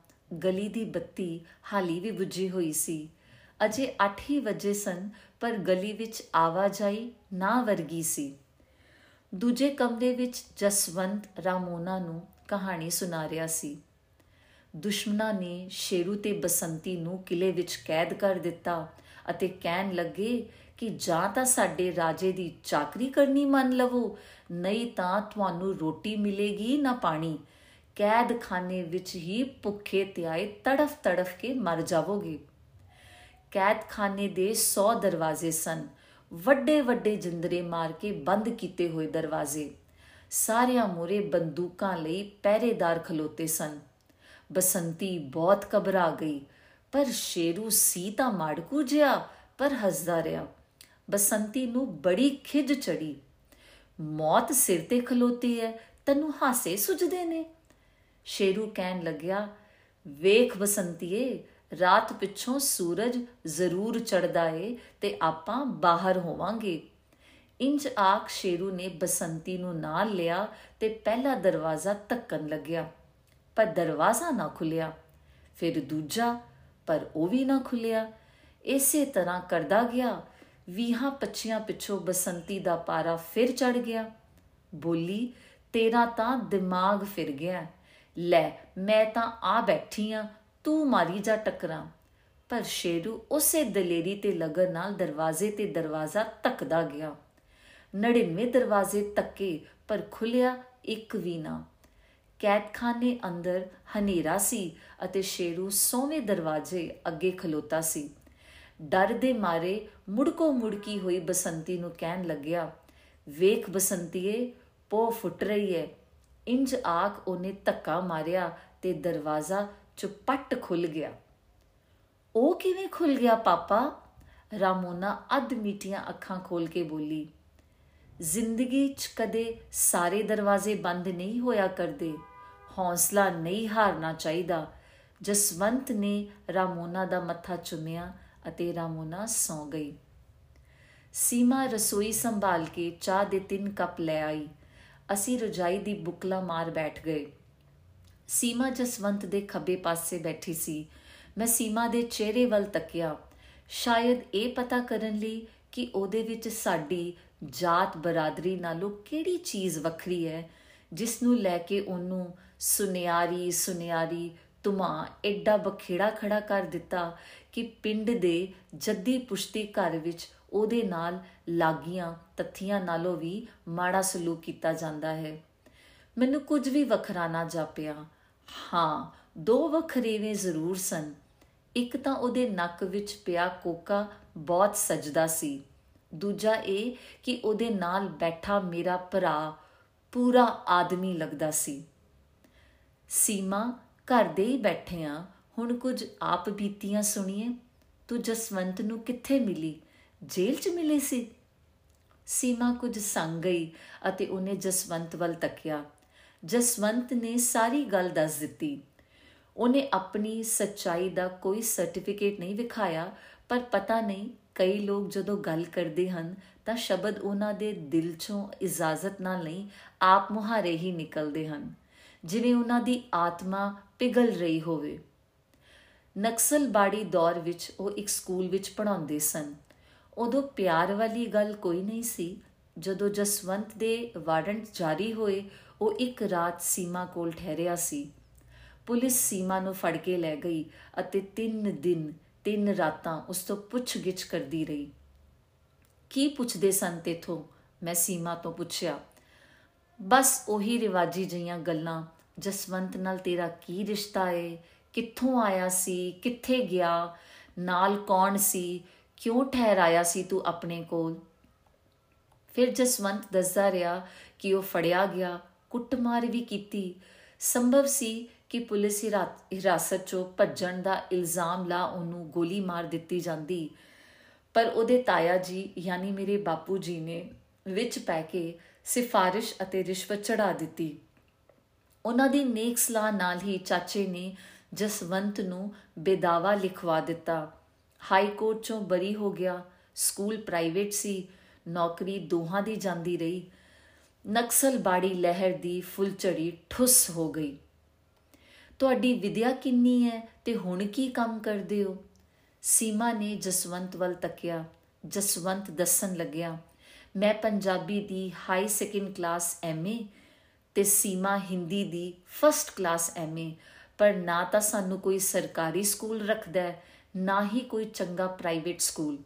ਗਲੀ ਦੀ ਬੱਤੀ ਹਾਲੀ ਵੀ ਬੁਝੀ ਹੋਈ ਸੀ। ਅਜੇ 8 ਹੀ ਵਜੇ ਸਨ, ਪਰ ਗਲੀ ਵਿੱਚ ਆਵਾਜਾਈ ਨਾ ਵਰਗੀ ਸੀ। ਦੂਜੇ ਕਮਰੇ ਵਿੱਚ ਜਸਵੰਤ ਰਾਮੋਨਾ ਨੂੰ ਕਹਾਣੀ ਸੁਣਾ ਰਿਹਾ ਸੀ। ਦੁਸ਼ਮਣਾ ਨੇ ਸ਼ੇਰੂ ਤੇ ਬਸੰਤੀ ਨੂੰ ਕਿਲੇ ਵਿੱਚ ਕੈਦ ਕਰ ਦਿੱਤਾ ਅਤੇ ਕਹਿਣ ਲੱਗੇ ਕਿ ਜਾਂ ਤਾਂ ਸਾਡੇ ਰਾਜੇ ਦੀ ਚਾਕਰੀ ਕਰਨੀ ਮੰਨ ਲਵੋ, ਨਹੀਂ ਤਾਂ ਤੁਹਾਨੂੰ ਰੋਟੀ ਮਿਲੇਗੀ ਨਾ ਪਾਣੀ। ਕੈਦਖਾਨੇ ਵਿੱਚ ਹੀ ਭੁੱਖੇ ਤਿਆਏ ਤੜਫ ਤੜਫ ਕੇ ਮਰ ਜਾਵੋਗੇ। ਕੈਦਖਾਨੇ ਦੇ 100 ਦਰਵਾਜ਼ੇ ਸਨ। ਵੱਡੇ ਵੱਡੇ ਜਿੰਦਰੇ ਮਾਰ ਕੇ ਬੰਦ ਕੀਤੇ ਹੋਏ ਦਰਵਾਜ਼ੇ। ਸਾਰਿਆਂ ਮੂਰੇ ਬੰਦੂਕਾਂ ਲਈ ਪਹਿਰੇਦਾਰ ਖਲੋਤੇ ਸਨ। ਬਸੰਤੀ ਬਹੁਤ ਘਬਰਾ ਗਈ। ਪਰ ਸ਼ੇਰੂ ਸੀ ਤਾਂ ਮਾੜਕੂ ਜਿਆ ਪਰ ਹੱਸਦਾ ਰਿਹਾ। ਬਸੰਤੀ ਨੂੰ ਬੜੀ ਖਿਜ ਚੜੀ। ਮੌਤ ਸਿਰ ਤੇ ਖਲੋਤੀ ਹੈ ਤੈਨੂੰ ਹਾਸੇ ਸੁਝਦੇ ਨੇ। ਸ਼ੇਰੂ ਕਹਿਣ ਲੱਗਿਆ, ਵੇਖ ਬਸੰਤੀਏ, ਰਾਤ ਪਿੱਛੋਂ ਸੂਰਜ ਜ਼ਰੂਰ ਚੜਦਾ ਏ ਤੇ ਆਪਾਂ ਬਾਹਰ ਹੋਵਾਂਗੇ। ਇੰਜ ਆਖ ਸ਼ੇਰੂ ਨੇ ਬਸੰਤੀ ਨੂੰ ਨਾਲ ਲਿਆ ਤੇ ਪਹਿਲਾ ਦਰਵਾਜ਼ਾ ਧੱਕਣ ਲੱਗਿਆ। ਪਰ ਦਰਵਾਜ਼ਾ ਨਾ ਖੁੱਲਿਆ ਫਿਰ ਦੂਜਾ, ਪਰ ਉਹ ਵੀ ਨਾ ਖੁੱਲਿਆ ਇਸੇ ਤਰ੍ਹਾਂ ਕਰਦਾ ਗਿਆ। ਵੀਹਾਂ ਪੱਚੀਆਂ ਪਿੱਛੋਂ ਬਸੰਤੀ ਦਾ ਪਾਰਾ ਫਿਰ ਚੜ ਗਿਆ। ਬੋਲੀ, ਤੇਰਾ ਤਾਂ ਦਿਮਾਗ ਫਿਰ ਗਿਆ। ਲੈ, ਮੈਂ ਤਾਂ ਆ ਬੈਠੀ ਆ, ਤੂੰ ਮਾਰੀ ਜਾ ਟਕਰਾਂ। ਪਰ ਸ਼ੇਰੂ ਉਸੇ ਦਲੇਰੀ ਤੇ ਲਗਨ ਨਾਲ ਦਰਵਾਜ਼ੇ ਤੇ ਦਰਵਾਜ਼ਾ ਤੱਕਦਾ ਗਿਆ। 99 ਦਰਵਾਜ਼ੇ ਤੱਕੇ, ਪਰ ਖੁੱਲਿਆ ਇੱਕ ਵੀ ਨਾ। ਕੈਦਖਾਨੇ ਅੰਦਰ ਹਨੇਰਾ ਸੀ ਅਤੇ ਸ਼ੇਰੂ ਸੋਵੇਂ ਦਰਵਾਜ਼ੇ ਅੱਗੇ ਖਲੋਤਾ ਸੀ। ਡਰ ਦੇ ਮਾਰੇ ਮੁੜਕੋ ਮੁੜਕੀ ਹੋਈ ਬਸੰਤੀ ਨੂੰ ਕਹਿਣ ਲੱਗਿਆ, ਵੇਖ ਬਸੰਤੀਏ ਪੋ ਫੁੱਟ ਰਹੀ ਹੈ ਇੰਜ ਆਖ ਉਹਨੇ ਧੱਕਾ ਮਾਰਿਆ ਤੇ ਦਰਵਾਜ਼ਾ ਚੁਪੱਟ ਖੁੱਲ ਗਿਆ। ਉਹ ਕਿਵੇਂ ਖੁੱਲ ਗਿਆ ਪਾਪਾ? ਰਾਮੋਨਾ ਅੱਧ ਮੀਟੀਆਂ ਅੱਖਾਂ ਖੋਲ ਕੇ ਬੋਲੀ, ਜ਼ਿੰਦਗੀ 'ਚ ਕਦੇ ਸਾਰੇ ਦਰਵਾਜ਼ੇ ਬੰਦ ਨਹੀਂ ਹੋਇਆ ਕਰਦੇ। ਹੌਸਲਾ ਨਹੀਂ ਹਾਰਨਾ ਚਾਹੀਦਾ। ਜਸਵੰਤ ਨੇ ਰਾਮੋਨਾ ਦਾ ਮੱਥਾ ਚੁੰਮਿਆ ਅਤੇ ਰਾਮੋਨਾ ਸੌ ਗਈ। ਸੀਮਾ ਰਸੋਈ ਸੰਭਾਲ ਕੇ ਚਾਹ ਦੇ ਤਿੰਨ ਕੱਪ ਲੈ ਆਈ। ਅਸੀਂ ਰਜਾਈ ਦੀ ਬੁਕਲਾ ਮਾਰ ਬੈਠ ਗਏ। ਸੀਮਾ ਜਸਵੰਤ ਦੇ ਖੱਬੇ ਪਾਸੇ ਬੈਠੀ ਸੀ। ਮੈਂ ਸੀਮਾ ਦੇ ਚਿਹਰੇ ਵੱਲ ਤੱਕਿਆ। ਸ਼ਾਇਦ ਇਹ ਪਤਾ ਕਰਨ ਲਈ ਕਿ ਉਹਦੇ ਵਿੱਚ ਸਾਡੀ ਜਾਤ ਬਰਾਦਰੀ ਨਾਲੋਂ ਕਿਹੜੀ ਚੀਜ਼ ਵੱਖਰੀ ਹੈ, ਜਿਸ ਨੂੰ ਲੈ ਕੇ ਉਹਨੂੰ ਸੁਨਿਆਰੀ ਸੁਨਿਆਰੀ ਤੁਮਾ ਐਡਾ ਬਖੇੜਾ ਖੜਾ ਕਰ ਦਿੱਤਾ ਕਿ ਪਿੰਡ ਦੇ ਜੱਦੀ ਪੁਸ਼ਤੀ ਘਰ ਵਿੱਚ ਉਹਦੇ ਨਾਲ ਲਾਗੀਆਂ ਤੱਥੀਆਂ ਨਾਲੋਂ ਵੀ ਮਾੜਾ ਸਲੂਕ ਕੀਤਾ ਜਾਂਦਾ ਹੈ। ਮੈਨੂੰ ਕੁਝ ਵੀ ਵੱਖਰਾ ਨਾ ਜਾਪਿਆ। ਹਾਂ, ਦੋ ਵੱਖਰੇਵੇਂ ਜ਼ਰੂਰ ਸਨ। ਇੱਕ ਤਾਂ ਉਹਦੇ ਨੱਕ ਵਿੱਚ ਪਿਆ ਕੋਕਾ ਬਹੁਤ ਸਜਦਾ ਸੀ। ਦੂਜਾ ਇਹ ਕਿ ਉਹਦੇ ਨਾਲ ਬੈਠਾ ਮੇਰਾ ਭਰਾ ਪੂਰਾ ਆਦਮੀ ਲੱਗਦਾ ਸੀ। ਸੀਮਾ ਘਰ ਦੇ ਹੀ ਬੈਠੇ ਆ। ਹੁਣ ਕੁਝ ਆਪ ਬੀਤੀਆਂ ਸੁਣੀਏ, ਤੂੰ ਜਸਵੰਤ ਨੂੰ ਕਿੱਥੇ ਮਿਲੀ? ਜੇਲ੍ਹ 'ਚ ਮਿਲੀ ਸੀ? ਸੀਮਾ ਕੁਝ ਸੰਗ ਗਈ ਅਤੇ ਉਹਨੇ ਜਸਵੰਤ ਵੱਲ ਤੱਕਿਆ। ਜਸਵੰਤ ਨੇ ਸਾਰੀ ਗੱਲ ਦੱਸ ਦਿੱਤੀ। ਉਹਨੇ ਆਪਣੀ ਸੱਚਾਈ ਦਾ ਕੋਈ ਸਰਟੀਫਿਕੇਟ ਨਹੀਂ ਵਿਖਾਇਆ, ਪਰ ਪਤਾ ਨਹੀਂ, ਕਈ ਲੋਕ ਜਦੋਂ ਗੱਲ ਕਰਦੇ ਹਨ, ਤਾਂ ਸ਼ਬਦ ਉਹਨਾਂ ਦੇ ਦਿਲ ਚੋਂ ਇਜਾਜ਼ਤ ਨਾਲ ਨਹੀਂ ਆਪ ਮੁਹਾਰੇ ਹੀ ਨਿਕਲਦੇ ਹਨ। ਜਿਵੇਂ ਉਹਨਾਂ ਦੀ ਆਤਮਾ ਪਿਗਲ ਰਹੀ ਹੋਵੇ। ਨਕਸਲ ਬਾੜੀ ਦੌਰ ਵਿੱਚ ਉਹ ਇੱਕ ਸਕੂਲ ਵਿੱਚ ਪੜਾਉਂਦੇ ਸਨ। ਉਦੋਂ ਪਿਆਰ ਵਾਲੀ ਗੱਲ ਕੋਈ ਨਹੀਂ ਸੀ। ਜਦੋਂ ਜਸਵੰਤ ਦੇ ਵਾਰੰਟ ਜਾਰੀ ਹੋਏ, ਉਹ ਇੱਕ ਰਾਤ ਸੀਮਾ ਕੋਲ ਠਹਿਰਿਆ ਸੀ। ਪੁਲਿਸ ਸੀਮਾ ਨੂੰ ਫੜ ਕੇ ਲੈ ਗਈ ਅਤੇ 3 ਦਿਨ 3 ਰਾਤਾਂ ਉਸ ਤੋਂ ਪੁੱਛਗਿੱਛ ਕਰਦੀ ਰਹੀ। ਕੀ ਪੁੱਛਦੇ ਸਨ ਤੇਥੋਂ? ਮੈਂ ਸੀਮਾ ਤੋਂ ਪੁੱਛਿਆ। ਬਸ ਉਹੀ ਰਿਵਾਜੀ ਜਈਆਂ ਗੱਲਾਂ, ਜਸਵੰਤ ਨਾਲ ਤੇਰਾ ਕੀ ਰਿਸ਼ਤਾ ਏ? ਕਿੱਥੋਂ ਆਇਆ ਸੀ? ਕਿੱਥੇ ਗਿਆ? ਨਾਲ ਕੌਣ ਸੀ? ਕਿਉਂ ਠਹਿਰਾਇਆ ਸੀ ਤੂੰ ਆਪਣੇ ਕੋਲ? ਫਿਰ ਜਸਵੰਤ ਦੱਸਦਾ ਰਿਹਾ ਕਿ ਉਹ ਫੜਿਆ ਗਿਆ, ਕੁੱਟਮਾਰ ਵੀ ਕੀਤੀ। ਸੰਭਵ ਸੀ ਕਿ ਪੁਲਿਸ ਹਿਰਾਸਤ ਚੋਂ ਭੱਜਣ ਦਾ ਇਲਜ਼ਾਮ ਲਾ ਉਹਨੂੰ ਗੋਲੀ ਮਾਰ ਦਿੱਤੀ ਜਾਂਦੀ। ਪਰ ਉਹਦੇ ਤਾਇਆ ਜੀ, ਯਾਨੀ ਮੇਰੇ ਬਾਪੂ ਜੀ ਨੇ ਵਿੱਚ ਪੈ ਕੇ ਸਿਫਾਰਿਸ਼ ਅਤੇ ਰਿਸ਼ਵਤ ਚੜਾ ਦਿੱਤੀ। ਉਹਨਾਂ ਦੀ ਨੇਕ ਸਲਾਹ ਨਾਲ ਹੀ ਚਾਚੇ ਨੇ ਜਸਵੰਤ ਨੂੰ ਬੇਦਾਵਾ ਲਿਖਵਾ ਦਿੱਤਾ। ਹਾਈ ਕੋਰਟ ਚੋਂ ਬਰੀ ਹੋ ਗਿਆ। ਸਕੂਲ ਪ੍ਰਾਈਵੇਟ ਸੀ। ਨੌਕਰੀ ਦੋਹਾਂ ਦੀ ਜਾਂਦੀ ਰਹੀ। ਨਕਸਲ ਬਾੜੀ ਲਹਿਰ ਦੀ ਫੁੱਲਚੜੀ ਠੁੱਸ ਹੋ ਗਈ। ਤੁਹਾਡੀ ਵਿਦਿਆ ਕਿੰਨੀ ਹੈ ਤੇ ਹੁਣ ਕੀ ਕੰਮ ਕਰਦੇ ਹੋ? ਸੀਮਾ ਨੇ ਜਸਵੰਤ ਵੱਲ ਤੱਕਿਆ। ਜਸਵੰਤ ਦੱਸਣ ਲੱਗਿਆ ਮੈਂ ਪੰਜਾਬੀ ਦੀ ਹਾਈ ਸੈਕੰਡ ਕਲਾਸ ਐਮਏ ਤੇ ਸੀਮਾ ਹਿੰਦੀ ਦੀ ਫਰਸਟ ਕਲਾਸ ਐਮਏ ਪਰ ਨਾ ਤਾਂ ਸਾਨੂੰ ਕੋਈ ਸਰਕਾਰੀ ਸਕੂਲ ਰੱਖਦਾ ਨਾ ਹੀ ਕੋਈ ਚੰਗਾ ਪ੍ਰਾਈਵੇਟ ਸਕੂਲ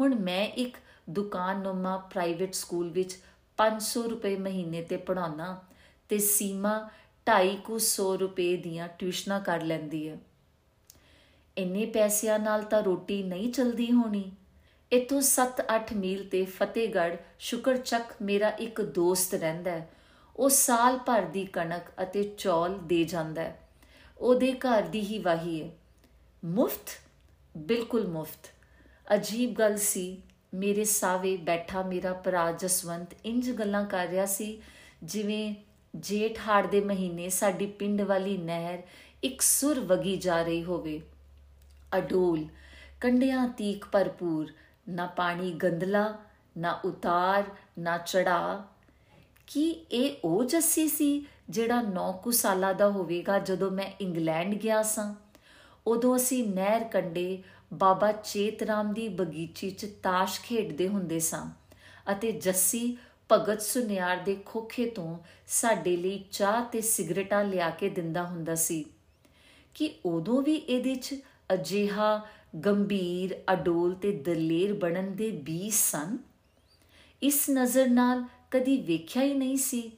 ਹੁਣ ਮੈਂ ਇੱਕ ਦੁਕਾਨਨੁਮਾ ਪ੍ਰਾਈਵੇਟ ਸਕੂਲ ਵਿੱਚ 500 ਰੁਪਏ ਮਹੀਨੇ ਤੇ ਪੜਾਉਣਾ ਤੇ ਸੀਮਾ 250 ਰੁਪਏ ਦੀਆਂ ਟਿਊਸ਼ਨਾਂ ਕਰ ਲੈਂਦੀ ਹੈ। ਇੰਨੇ ਪੈਸਿਆਂ ਨਾਲ ਤਾਂ ਰੋਟੀ ਨਹੀਂ ਚਲਦੀ ਹੋਣੀ। ਇਤੋਂ 7-8 ਮੀਲ ਤੇ ਫਤਿਹਗੜ੍ਹ ਸ਼ੁਕਰਚੱਕ ਮੇਰਾ ਇੱਕ ਦੋਸਤ ਰਹਿੰਦਾ ਹੈ। ਉਹ ਸਾਲ ਭਰ ਦੀ ਕਣਕ ਅਤੇ ਚੌਲ ਦੇ ਜਾਂਦਾ ਹੈ। ਉਹਦੇ ਘਰ ਦੀ ਹੀ ਵਾਹੀ ਹੈ। ਮੁਫਤ? ਬਿਲਕੁਲ ਮੁਫਤ। ਅਜੀਬ ਗੱਲ ਸੀ, ਮੇਰੇ ਸਾਵੇ ਬੈਠਾ ਮੇਰਾ ਭਰਾ ਜਸਵੰਤ ਇੰਜ ਗੱਲਾਂ ਕਰ ਰਿਹਾ ਸੀ, ਜਿਵੇਂ ਜੇਠ ਹਾੜ ਦੇ ਮਹੀਨੇ ਸਾਡੀ ਪਿੰਡ ਵਾਲੀ ਨਹਿਰ ਇੱਕ ਸੁਰ ਵਗੀ ਜਾ ਰਹੀ ਹੋਵੇ। ਅਡੋਲ ਕੰਡਿਆਂ ਤੀਕ ਭਰਪੂਰ ਨਾ ਪਾਣੀ ਗੰਦਲਾ ਨਾ ਉਤਾਰ, ਨਾ ਚੜਾ। ਕੀ ਇਹ ਉਹ ਜੱਸੀ ਸੀ ਜਿਹੜਾ 9 ਕੁ ਸਾਲਾਂ ਦਾ ਹੋਵੇਗਾ ਜਦੋਂ ਮੈਂ ਇੰਗਲੈਂਡ ਗਿਆ ਸਾਂ? ਉਦੋਂ ਅਸੀਂ ਨਹਿਰ ਕੰਡੇ ਬਾਬਾ ਚੇਤਰਾਮ ਦੀ ਬਗੀਚੀ 'ਚ ਤਾਸ਼ ਖੇਡਦੇ ਹੁੰਦੇ ਸਾਂ ਅਤੇ ਜੱਸੀ ਭਗਤ ਸੁਨਿਆਰ ਦੇ ਖੋਖੇ ਤੋਂ ਸਾਡੇ ਲਈ ਚਾਹ ਤੇ ਸਿਗਰਟਾਂ ਲਿਆ ਕੇ ਦਿੰਦਾ ਹੁੰਦਾ ਸੀ। ਕਿ ਉਦੋਂ ਵੀ ਇਹਦੇ 'ਚ ਅਜਿਹਾ ਗੰਭੀਰ, ਅਡੋਲ ਤੇ ਦਲੇਰ ਬਣਨ ਦੇ ਬੀਜ ਸਨ। ਇਸ ਨਜ਼ਰ ਨਾਲ ਕਦੀ ਵੇਖਿਆ ਹੀ ਨਹੀਂ ਸੀ।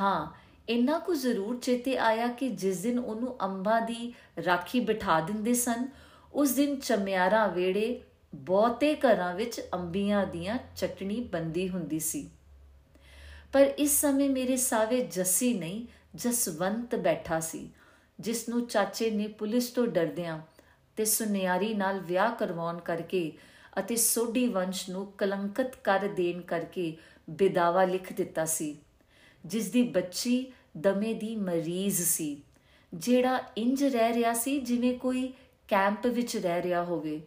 ਹਾਂ, ਇੰਨਾ ਕੁ ਜ਼ਰੂਰ ਚੇਤੇ ਆਇਆ ਕਿ ਜਿਸ ਦਿਨ ਉਹਨੂੰ ਅੰਬਾਂ ਦੀ ਰਾਖੀ ਬਿਠਾ ਦਿੰਦੇ ਸਨ, ਉਸ ਦਿਨ ਚਮਿਆਰਾ ਵੇੜੇ ਬਹੁਤੇ ਘਰਾਂ ਵਿੱਚ ਅੰਬੀਆਂ ਦੀਆਂ ਚਟਣੀ ਬੰਦੀ ਹੁੰਦੀ ਸੀ। ਪਰ ਇਸ ਸਮੇਂ ਮੇਰੇ ਸਾਵੇ ਜੱਸੀ ਨਹੀਂ, ਜਸਵੰਤ ਬੈਠਾ ਸੀ ਜਿਸ ਨੂੰ ਚਾਚੇ ਨੇ ਪੁਲਿਸ ਤੋਂ ਡਰਦਿਆਂ ਤੇ ਸੁਨਿਆਰੀ ਨਾਲ ਵਿਆਹ ਕਰਵਾਉਣ ਕਰਕੇ ਅਤੇ ਸੋਢੀ ਵੰਸ਼ ਨੂੰ ਕਲੰਕਤ ਕਰ ਦੇਣ ਕਰਕੇ ਬਿਦਾਵਾ ਲਿਖ ਦਿੱਤਾ ਸੀ ਜਿਸ ਦੀ ਬੱਚੀ ਦਮੇ ਦੀ ਮਰੀਜ਼ ਸੀ, ਜਿਹੜਾ ਇੰਜ ਰਹਿ ਰਿਹਾ ਸੀ ਜਿਵੇਂ ਕੋਈ ਕੈਂਪ ਵਿੱਚ ਰਹਿ ਰਿਹਾ ਹੋਵੇ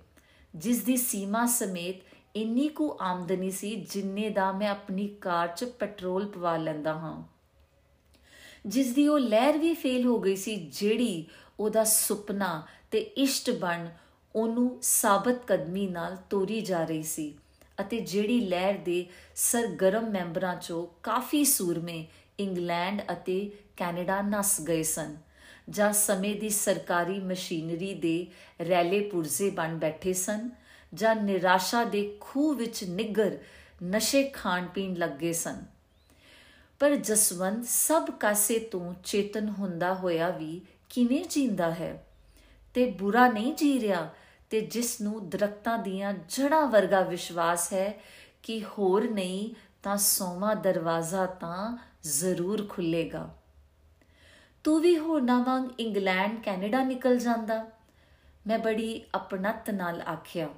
ਜਿਸ ਦੀ ਸੀਮਾ ਸਮੇਤ ਇੰਨੀ ਕੁ ਆਮਦਨੀ ਸੀ ਜਿੰਨੇ ਦਾ ਮੈਂ ਆਪਣੀ ਕਾਰ 'ਚ ਪੈਟਰੋਲ ਪਵਾ ਲੈਂਦਾ ਹਾਂ। ਜਿਸ ਦੀ ਉਹ ਲਹਿਰ ਵੀ ਫੇਲ ਹੋ ਗਈ ਸੀ ਜਿਹੜੀ ਉਹਦਾ ਸੁਪਨਾ ਤੇ ਇਸ਼ਟ ਬਣ ਉਹਨੂੰ ਸਾਬਤ ਕਦਮੀ ਨਾਲ ਤੋਰੀ ਜਾ ਰਹੀ ਸੀ ਅਤੇ ਜਿਹੜੀ ਲਹਿਰ ਦੇ ਸਰਗਰਮ ਮੈਂਬਰਾਂ 'ਚੋਂ ਕਾਫੀ ਸੂਰਮੇ ਇੰਗਲੈਂਡ ਅਤੇ ਕੈਨੇਡਾ ਨਸ ਗਏ ਸਨ, ਜਾਂ ਸਮੇਂ ਦੀ ਸਰਕਾਰੀ ਮਸ਼ੀਨਰੀ ਦੇ ਰੈਲੇ ਪੁਰਜ਼ੇ ਬਣ ਬੈਠੇ ਸਨ, ਜਾਂ ਨਿਰਾਸ਼ਾ ਦੇ ਖੂਹ ਵਿੱਚ ਨਿੱਗਰ ਨਸ਼ੇ ਖਾਣ ਪੀਣ ਲੱਗੇ ਸਨ। ਪਰ ਜਸਵੰਤ ਸਭ ਕਾਸੇ ਤੋਂ ਚੇਤਨ ਹੁੰਦਾ ਹੋਇਆ ਵੀ ਕਿਵੇਂ ਜੀਂਦਾ ਹੈ? ਤੇ ਬੁਰਾ ਨਹੀਂ ਜੀ ਰਿਹਾ ਤੇ ਜਿਸ ਨੂੰ ਦਰਖਤਾਂ ਦੀਆਂ ਜੜਾਂ ਵਰਗਾ ਵਿਸ਼ਵਾਸ ਹੈ ਕਿ ਹੋਰ ਨਹੀਂ ਤਾਂ ਸੋਮਾ ਦਰਵਾਜ਼ਾ ਤਾਂ ਜ਼ਰੂਰ ਖੁੱਲੇਗਾ ਤੂੰ ਵੀ ਨਾ ਵਾਂਗ ਇੰਗਲੈਂਡ, ਕੈਨੇਡਾ ਨਿਕਲ ਜਾਂਦਾ। ਮੈਂ ਬੜੀ ਆਪਣਤ ਨਾਲ ਆਖਿਆ,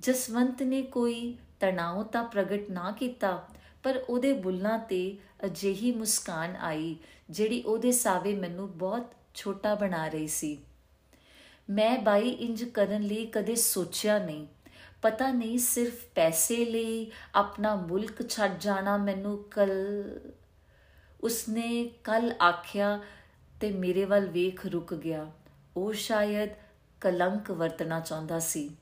ਜਸਵੰਤ ਨੇ ਕੋਈ ਤਣਾਅ ਤਾਂ ਪ੍ਰਗਟ ਨਾ ਕੀਤਾ, ਪਰ ਉਹਦੇ ਬੁੱਲਾਂ ਤੇ ਅਜਿਹੀ ਮੁਸਕਾਨ ਆਈ ਜਿਹੜੀ ਉਹਦੇ ਸਾਵੇ ਮੈਨੂੰ ਬਹੁਤ ਛੋਟਾ ਬਣਾ ਰਹੀ ਸੀ। ਮੈਂ ਬਾਈ ਇੰਜ ਕਰਨ ਲਈ ਕਦੇ ਸੋਚਿਆ ਨਹੀਂ। ਪਤਾ ਨਹੀਂ ਸਿਰਫ ਪੈਸੇ ਲਈ ਆਪਣਾ ਮੁਲਕ ਛੱਡ ਜਾਣਾ ਮੈਨੂੰ ਕੱਲ। ਉਸਨੇ ਕੱਲ ਆਖਿਆ ਤੇ ਮੇਰੇ ਵੱਲ ਵੇਖ ਰੁਕ ਗਿਆ। ਉਹ ਸ਼ਾਇਦ ਕਲੰਕ ਵਰਤਣਾ ਚਾਹੁੰਦਾ ਸੀ।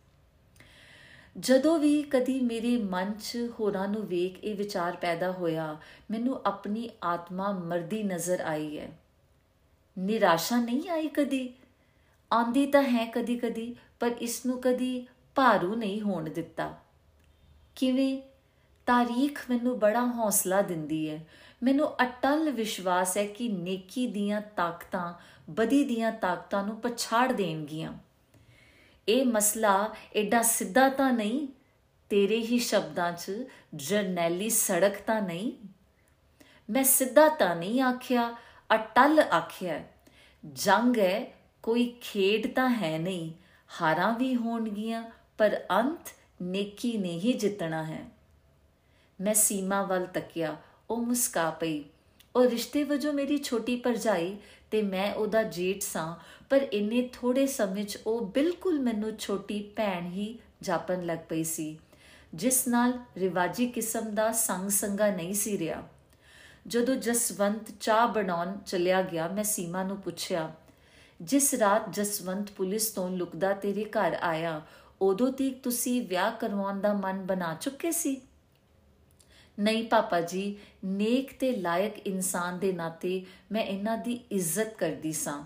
ਜਦੋਂ ਵੀ ਕਦੀ ਮੇਰੇ ਮਨ 'ਚ ਹੋਰਾਂ ਨੂੰ ਵੇਖ ਇਹ ਵਿਚਾਰ ਪੈਦਾ ਹੋਇਆ, ਮੈਨੂੰ ਆਪਣੀ ਆਤਮਾ ਮਰਦੀ ਨਜ਼ਰ ਆਈ ਹੈ। ਨਿਰਾਸ਼ਾ ਨਹੀਂ ਆਈ ਕਦੀ? ਆਂਦੀ ਤਾਂ ਹੈ ਕਦੀ-ਕਦੀ, ਪਰ ਇਸ ਨੂੰ ਕਦੀ ਭਾਰੂ ਨਹੀਂ ਹੋਣ ਦਿੱਤਾ। ਕਿਵੇਂ? ਤਾਰੀਖ ਮੈਨੂੰ ਬੜਾ ਹੌਸਲਾ ਦਿੰਦੀ ਹੈ। ਮੈਨੂੰ ਅਟਲ ਵਿਸ਼ਵਾਸ ਹੈ ਕਿ ਨੇਕੀ ਦੀਆਂ ਤਾਕਤਾਂ, ਬਦੀ ਦੀਆਂ ਤਾਕਤਾਂ ਨੂੰ ਪਛਾੜ ਦੇਣਗੀਆਂ। ਇਹ ਮਸਲਾ ਐਡਾ ਸਿੱਧਾ ਤਾਂ ਨਹੀਂ, ਤੇਰੇ ਹੀ ਸ਼ਬਦਾਂ 'ਚ ਜਰਨੈਲੀ ਸੜਕ ਤਾਂ ਨਹੀਂ। ਮੈਂ ਸਿੱਧਾ ਤਾਂ ਨਹੀਂ ਆਖਿਆ, ਅਟਲ ਆਖਿਆ, ਜੰਗ ਹੈ ਕੋਈ ਖੇਡ ਤਾਂ ਹੈ ਨਹੀਂ। ਹਾਰਾਂ ਵੀ ਹੋਣਗੀਆਂ, ਪਰ ਅੰਤ ਨੇਕੀ ਨੇ ਹੀ ਜਿੱਤਣਾ ਹੈ। ਮੈਂ ਸੀਮਾ ਵੱਲ ਤੱਕਿਆ, ਉਹ ਮੁਸਕਾ ਪਈ। ਉਹ ਰਿਸ਼ਤੇ ਵਜੋਂ ਮੇਰੀ ਛੋਟੀ ਪਰਜਾਈ ਤੇ ਮੈਂ ਉਹਦਾ ਜੇਠ ਸਾਂ, ਪਰ ਇੰਨੇ ਥੋੜੇ ਸਮੇਂ 'ਚ ਉਹ ਬਿਲਕੁਲ ਮੈਨੂੰ ਛੋਟੀ ਭੈਣ ਹੀ ਜਾਪਣ ਲੱਗ ਪਈ ਸੀ, ਜਿਸ ਨਾਲ ਰਿਵਾਜੀ ਕਿਸਮ ਦਾ ਸੰਗ ਸੰਗਾ ਨਹੀਂ ਸੀ ਰਿਹਾ। ਜਦੋਂ ਜਸਵੰਤ ਚਾਹ ਬਣਾਉਣ ਚਲਿਆ ਗਿਆ, ਮੈਂ ਸੀਮਾ ਨੂੰ ਪੁੱਛਿਆ ਜਿਸ ਰਾਤ ਜਸਵੰਤ ਪੁਲਿਸ ਤੋਂ ਲੁਕਦਾ ਤੇਰੇ ਘਰ ਆਇਆ, ਉਦੋਂ ਤੀਕ ਤੁਸੀਂ ਵਿਆਹ ਕਰਵਾਉਣ ਦਾ ਮਨ ਬਣਾ ਚੁੱਕੇ ਸੀ? ਨਹੀਂ ਪਾਪਾ ਜੀ, ਨੇਕ ਤੇ ਲਾਇਕ ਇਨਸਾਨ ਦੇ ਨਾਤੇ ਮੈਂ ਇਹਨਾਂ ਦੀ ਇੱਜ਼ਤ ਕਰਦੀ ਸਾਂ।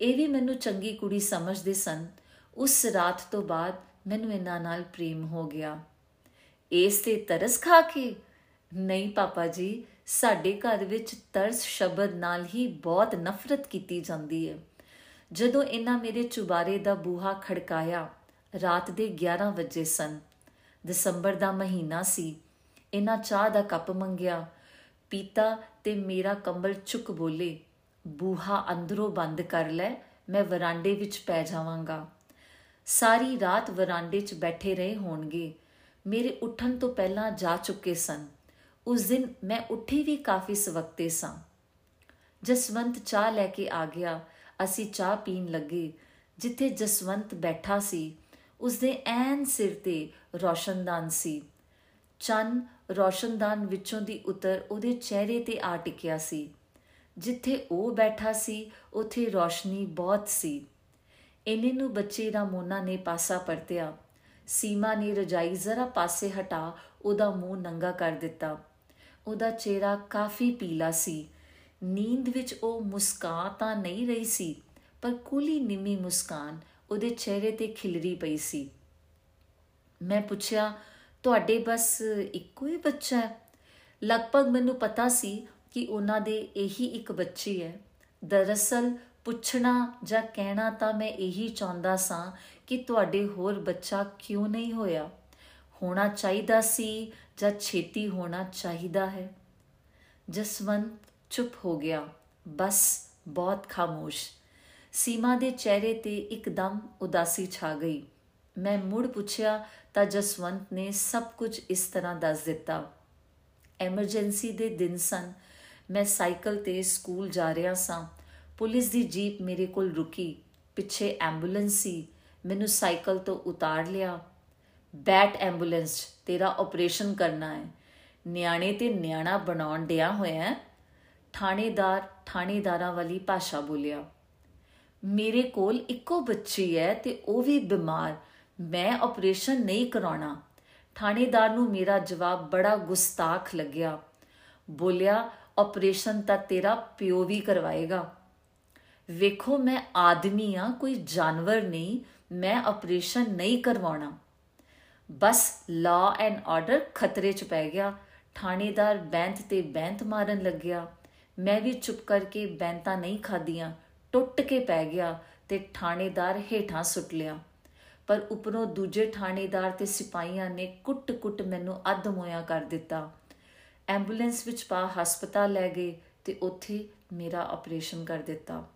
ਇਹ ਵੀ ਮੈਨੂੰ ਚੰਗੀ ਕੁੜੀ ਸਮਝਦੇ ਸਨ। ਉਸ ਰਾਤ ਤੋਂ ਬਾਅਦ ਮੈਨੂੰ ਇਹਨਾਂ ਨਾਲ ਪ੍ਰੇਮ ਹੋ ਗਿਆ। ਇਸ ਤੇ ਤਰਸ ਖਾ ਕੇ? ਨਹੀਂ ਪਾਪਾ ਜੀ, ਸਾਡੇ ਘਰ ਵਿੱਚ ਤਰਸ ਸ਼ਬਦ ਨਾਲ ਹੀ ਬਹੁਤ ਨਫ਼ਰਤ ਕੀਤੀ ਜਾਂਦੀ ਹੈ। ਜਦੋਂ ਇਹਨਾਂ ਮੇਰੇ ਚੁਬਾਰੇ ਦਾ ਬੂਹਾ ਖੜਕਾਇਆ, ਰਾਤ ਦੇ 11 ਵਜੇ ਸਨ। ਦਸੰਬਰ ਦਾ ਮਹੀਨਾ ਸੀ। ਇਹਨਾਂ ਚਾਹ ਦਾ ਕੱਪ ਮੰਗਿਆ। ਪੀਤਾ ਤੇ ਮੇਰਾ ਕੰਬਲ ਚੁੱਕ ਬੋਲੇ, ਬੂਹਾ ਅੰਦਰੋਂ ਬੰਦ ਕਰ ਲੈ, ਮੈਂ ਵਰਾਂਡੇ ਵਿੱਚ ਪੈ ਜਾਵਾਂਗਾ। ਸਾਰੀ ਰਾਤ ਵਰਾਂਡੇ 'ਚ ਬੈਠੇ ਰਹੇ ਹੋਣਗੇ। ਮੇਰੇ ਉੱਠਣ ਤੋਂ ਪਹਿਲਾਂ ਜਾ ਚੁੱਕੇ ਸਨ। ਉਸ ਦਿਨ ਮੈਂ ਉੱਠੀ ਵੀ ਕਾਫੀ ਸਵਖਤੇ ਸਾਂ। ਜਸਵੰਤ ਚਾਹ ਲੈ ਕੇ ਆ ਗਿਆ। ਅਸੀਂ ਚਾਹ ਪੀਣ ਲੱਗੇ, ਜਿੱਥੇ ਜਸਵੰਤ ਬੈਠਾ ਸੀ ਉਸ ਦੇ ਐਨ ਸਿਰ ਤੇ ਰੋਸ਼ਨਦਾਨ ਸੀ। ਚੰਨ ਰੋਸ਼ਨਦਾਨ ਵਿੱਚੋਂ ਦੀ ਉਤਰ ਉਹਦੇ ਚਿਹਰੇ ਤੇ ਆ ਟਿਕਿਆ ਸੀ। ਜਿੱਥੇ ਉਹ ਬੈਠਾ ਸੀ, ਉੱਥੇ ਰੋਸ਼ਨੀ ਬਹੁਤ ਸੀ। ਇਹਨੇ ਨੂੰ ਬੱਚੇ ਦਾ ਮੋਨਾ ਨੇ ਪਾਸਾ ਪਰਤਿਆ। ਸੀਮਾ ਨੇ ਰਜਾਈ ਜ਼ਰਾ ਪਾਸੇ ਹਟਾ, ਉਹਦਾ ਮੂੰਹ ਨੰਗਾ ਕਰ ਦਿੱਤਾ। ਉਹਦਾ ਚਿਹਰਾ ਕਾਫੀ ਪੀਲਾ ਸੀ। ਨੀਂਦ ਵਿੱਚ ਉਹ ਮੁਸਕਾ ਤਾਂ ਨਹੀਂ ਰਹੀ ਸੀ, ਪਰ ਕੁਲੀ ਨਿਮੀ ਮੁਸਕਾਨ ਉਹਦੇ ਚਿਹਰੇ ਤੇ ਖਿਲਰੀ ਪਈ ਸੀ। ਮੈਂ ਪੁੱਛਿਆ, ਤੁਹਾਡੇ ਬਸ ਇੱਕੋ ਹੀ ਬੱਚਾ ਹੈ? ਲਗਭਗ ਮੈਨੂੰ ਪਤਾ ਸੀ ਕਿ ਉਹਨਾਂ ਦੇ ਇਹੀ ਇੱਕ ਬੱਚੀ ਹੈ। ਦਰਅਸਲ ਪੁੱਛਣਾ ਜਾਂ ਕਹਿਣਾ ਤਾਂ ਮੈਂ ਇਹੀ ਚਾਹੁੰਦਾ ਸਾਂ ਕਿ ਤੁਹਾਡੇ ਹੋਰ ਬੱਚਾ ਕਿਉਂ ਨਹੀਂ ਹੋਇਆ? ਹੋਣਾ ਚਾਹੀਦਾ ਸੀ ਜਾਂ ਛੇਤੀ ਹੋਣਾ ਚਾਹੀਦਾ ਹੈ? ਜਸਵੰਤ ਚੁੱਪ ਹੋ ਗਿਆ। ਬਸ ਬਹੁਤ ਖਾਮੋਸ਼। ਸੀਮਾ ਦੇ ਚਿਹਰੇ ਤੇ ਇੱਕਦਮ ਉਦਾਸੀ ਛਾ ਗਈ। ਮੈਂ ਮੁੜ ਪੁੱਛਿਆ ਤਾਂ ਜਸਵੰਤ ਨੇ ਸਭ ਕੁਝ ਇਸ ਤਰ੍ਹਾਂ ਦੱਸ ਦਿੱਤਾ। ਐਮਰਜੈਂਸੀ ਦੇ ਦਿਨ ਸਨ। ਮੈਂ ਸਾਈਕਲ ਤੇ ਸਕੂਲ ਜਾ ਰਿਹਾ ਸਾਂ। ਪੁਲਿਸ ਦੀ ਜੀਪ ਮੇਰੇ ਕੋਲ ਰੁਕੀ। ਪਿੱਛੇ ਐਂਬੂਲੈਂਸ ਸੀ। ਮੈਨੂੰ ਸਾਈਕਲ ਤੋਂ ਉਤਾਰ ਲਿਆ। ਬੈਟ ਐਂਬੂਲੈਂਸ, ਤੇਰਾ ਆਪਰੇਸ਼ਨ ਕਰਨਾ ਹੈ। ਨਿਆਣੇ ਤੇ ਨਿਆਣਾ ਬਣਾਉਣ ਡਿਆ ਹੋਇਆ ਹੈ। ਥਾਣੇਦਾਰ ਥਾਣੇਦਾਰਾਂ ਵਾਲੀ ਭਾਸ਼ਾ ਬੋਲਿਆ। ਮੇਰੇ ਕੋਲ ਇੱਕੋ ਬੱਚੀ ਹੈ ਤੇ ਉਹ ਵੀ ਬਿਮਾਰ। ਮੈਂ ਆਪਰੇਸ਼ਨ ਨਹੀਂ ਕਰਾਉਣਾ। ਥਾਣੇਦਾਰ ਨੂੰ ਮੇਰਾ ਜਵਾਬ ਬੜਾ ਗੁਸਤਾਖ ਲੱਗਿਆ। ਬੋਲਿਆ ਆਪਰੇਸ਼ਨ ਤਾਂ ਤੇਰਾ ਪਿਓ ਵੀ ਕਰਵਾਏਗਾ। ਵੇਖੋ, ਮੈਂ ਆਦਮੀ ਆ ਕੋਈ ਜਾਨਵਰ ਨਹੀਂ। ਮੈਂ ਆਪਰੇਸ਼ਨ ਨਹੀਂ ਕਰਵਾਉਣਾ। ਬਸ ਲਾ ਐਂਡ ਆਰਡਰ ਖਤਰੇ 'ਚ ਪੈ ਗਿਆ। ਥਾਣੇਦਾਰ ਬੈਂਤ ਤੇ ਬੈਂਤ ਮਾਰਨ ਲੱਗਿਆ। ਮੈਂ ਵੀ ਚੁੱਪ ਕਰਕੇ ਬੈਂਤਾ ਨਹੀਂ ਖਾਦੀਆਂ ਟੁੱਟ ਕੇ ਪੈ ਗਿਆ ਤੇ ਥਾਣੇਦਾਰ ਹੇਠਾਂ ਸੁੱਟ ਲਿਆ। ਪਰ ਉਪਰੋਂ ਦੂਜੇ ਥਾਣੇਦਾਰ ਤੇ ਸਿਪਾਹੀਆਂ ਨੇ ਕੁੱਟ-ਕੁੱਟ ਮੈਨੂੰ ਅੱਧ ਮੋਇਆ ਕਰ ਦਿੱਤਾ। ਐਂਬੂਲੈਂਸ ਵਿੱਚ ਪਾ ਹਸਪਤਾਲ ਲੈ ਗਏ ਤੇ ਉੱਥੇ ਮੇਰਾ ਆਪਰੇਸ਼ਨ ਕਰ ਦਿੱਤਾ।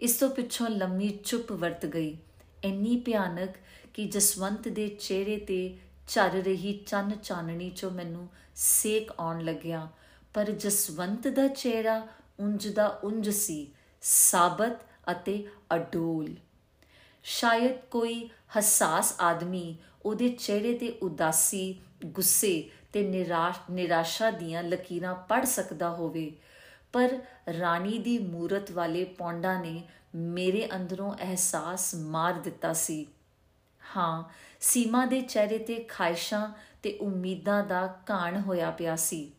ਇਸ ਤੋਂ ਪਿੱਛੋਂ ਲੰਮੀ ਚੁੱਪ ਵਰਤ ਗਈ। ਇੰਨੀ ਭਿਆਨਕ ਕਿ ਜਸਵੰਤ ਦੇ ਚਿਹਰੇ ਤੇ ਚੱਲ ਰਹੀ ਚੰਨ ਚਾਨਣੀ ਚੋਂ ਮੈਨੂੰ ਸੇਕ ਆਉਣ ਲੱਗਿਆ। ਪਰ ਜਸਵੰਤ ਦਾ ਚਿਹਰਾ ਉਂਝ ਦਾ ਉਂਝ ਸੀ, ਸਾਬਤ ਅਤੇ ਅਡੋਲ। ਸ਼ਾਇਦ ਕੋਈ ਹਸਾਸ ਆਦਮੀ ਉਹਦੇ ਚਿਹਰੇ ਤੇ ਉਦਾਸੀ, ਗੁੱਸੇ ਤੇ ਨਿਰਾਸ਼ਾ ਦੀਆਂ ਲਕੀਰਾਂ ਪੜ ਸਕਦਾ ਹੋਵੇ, ਪਰ ਰਾਣੀ ਦੀ ਮੂਰਤ ਵਾਲੇ ਪੌਂਡਾ ਨੇ ਮੇਰੇ ਅੰਦਰੋਂ ਅਹਿਸਾਸ ਮਾਰ ਦਿੱਤਾ ਸੀ। ਹਾਂ, ਸੀਮਾ ਦੇ ਚਿਹਰੇ ਤੇ ਖਾਇਸ਼ਾਂ ਤੇ ਉਮੀਦਾਂ ਦਾ ਕਾਣ ਹੋਇਆ ਪਿਆ ਸੀ।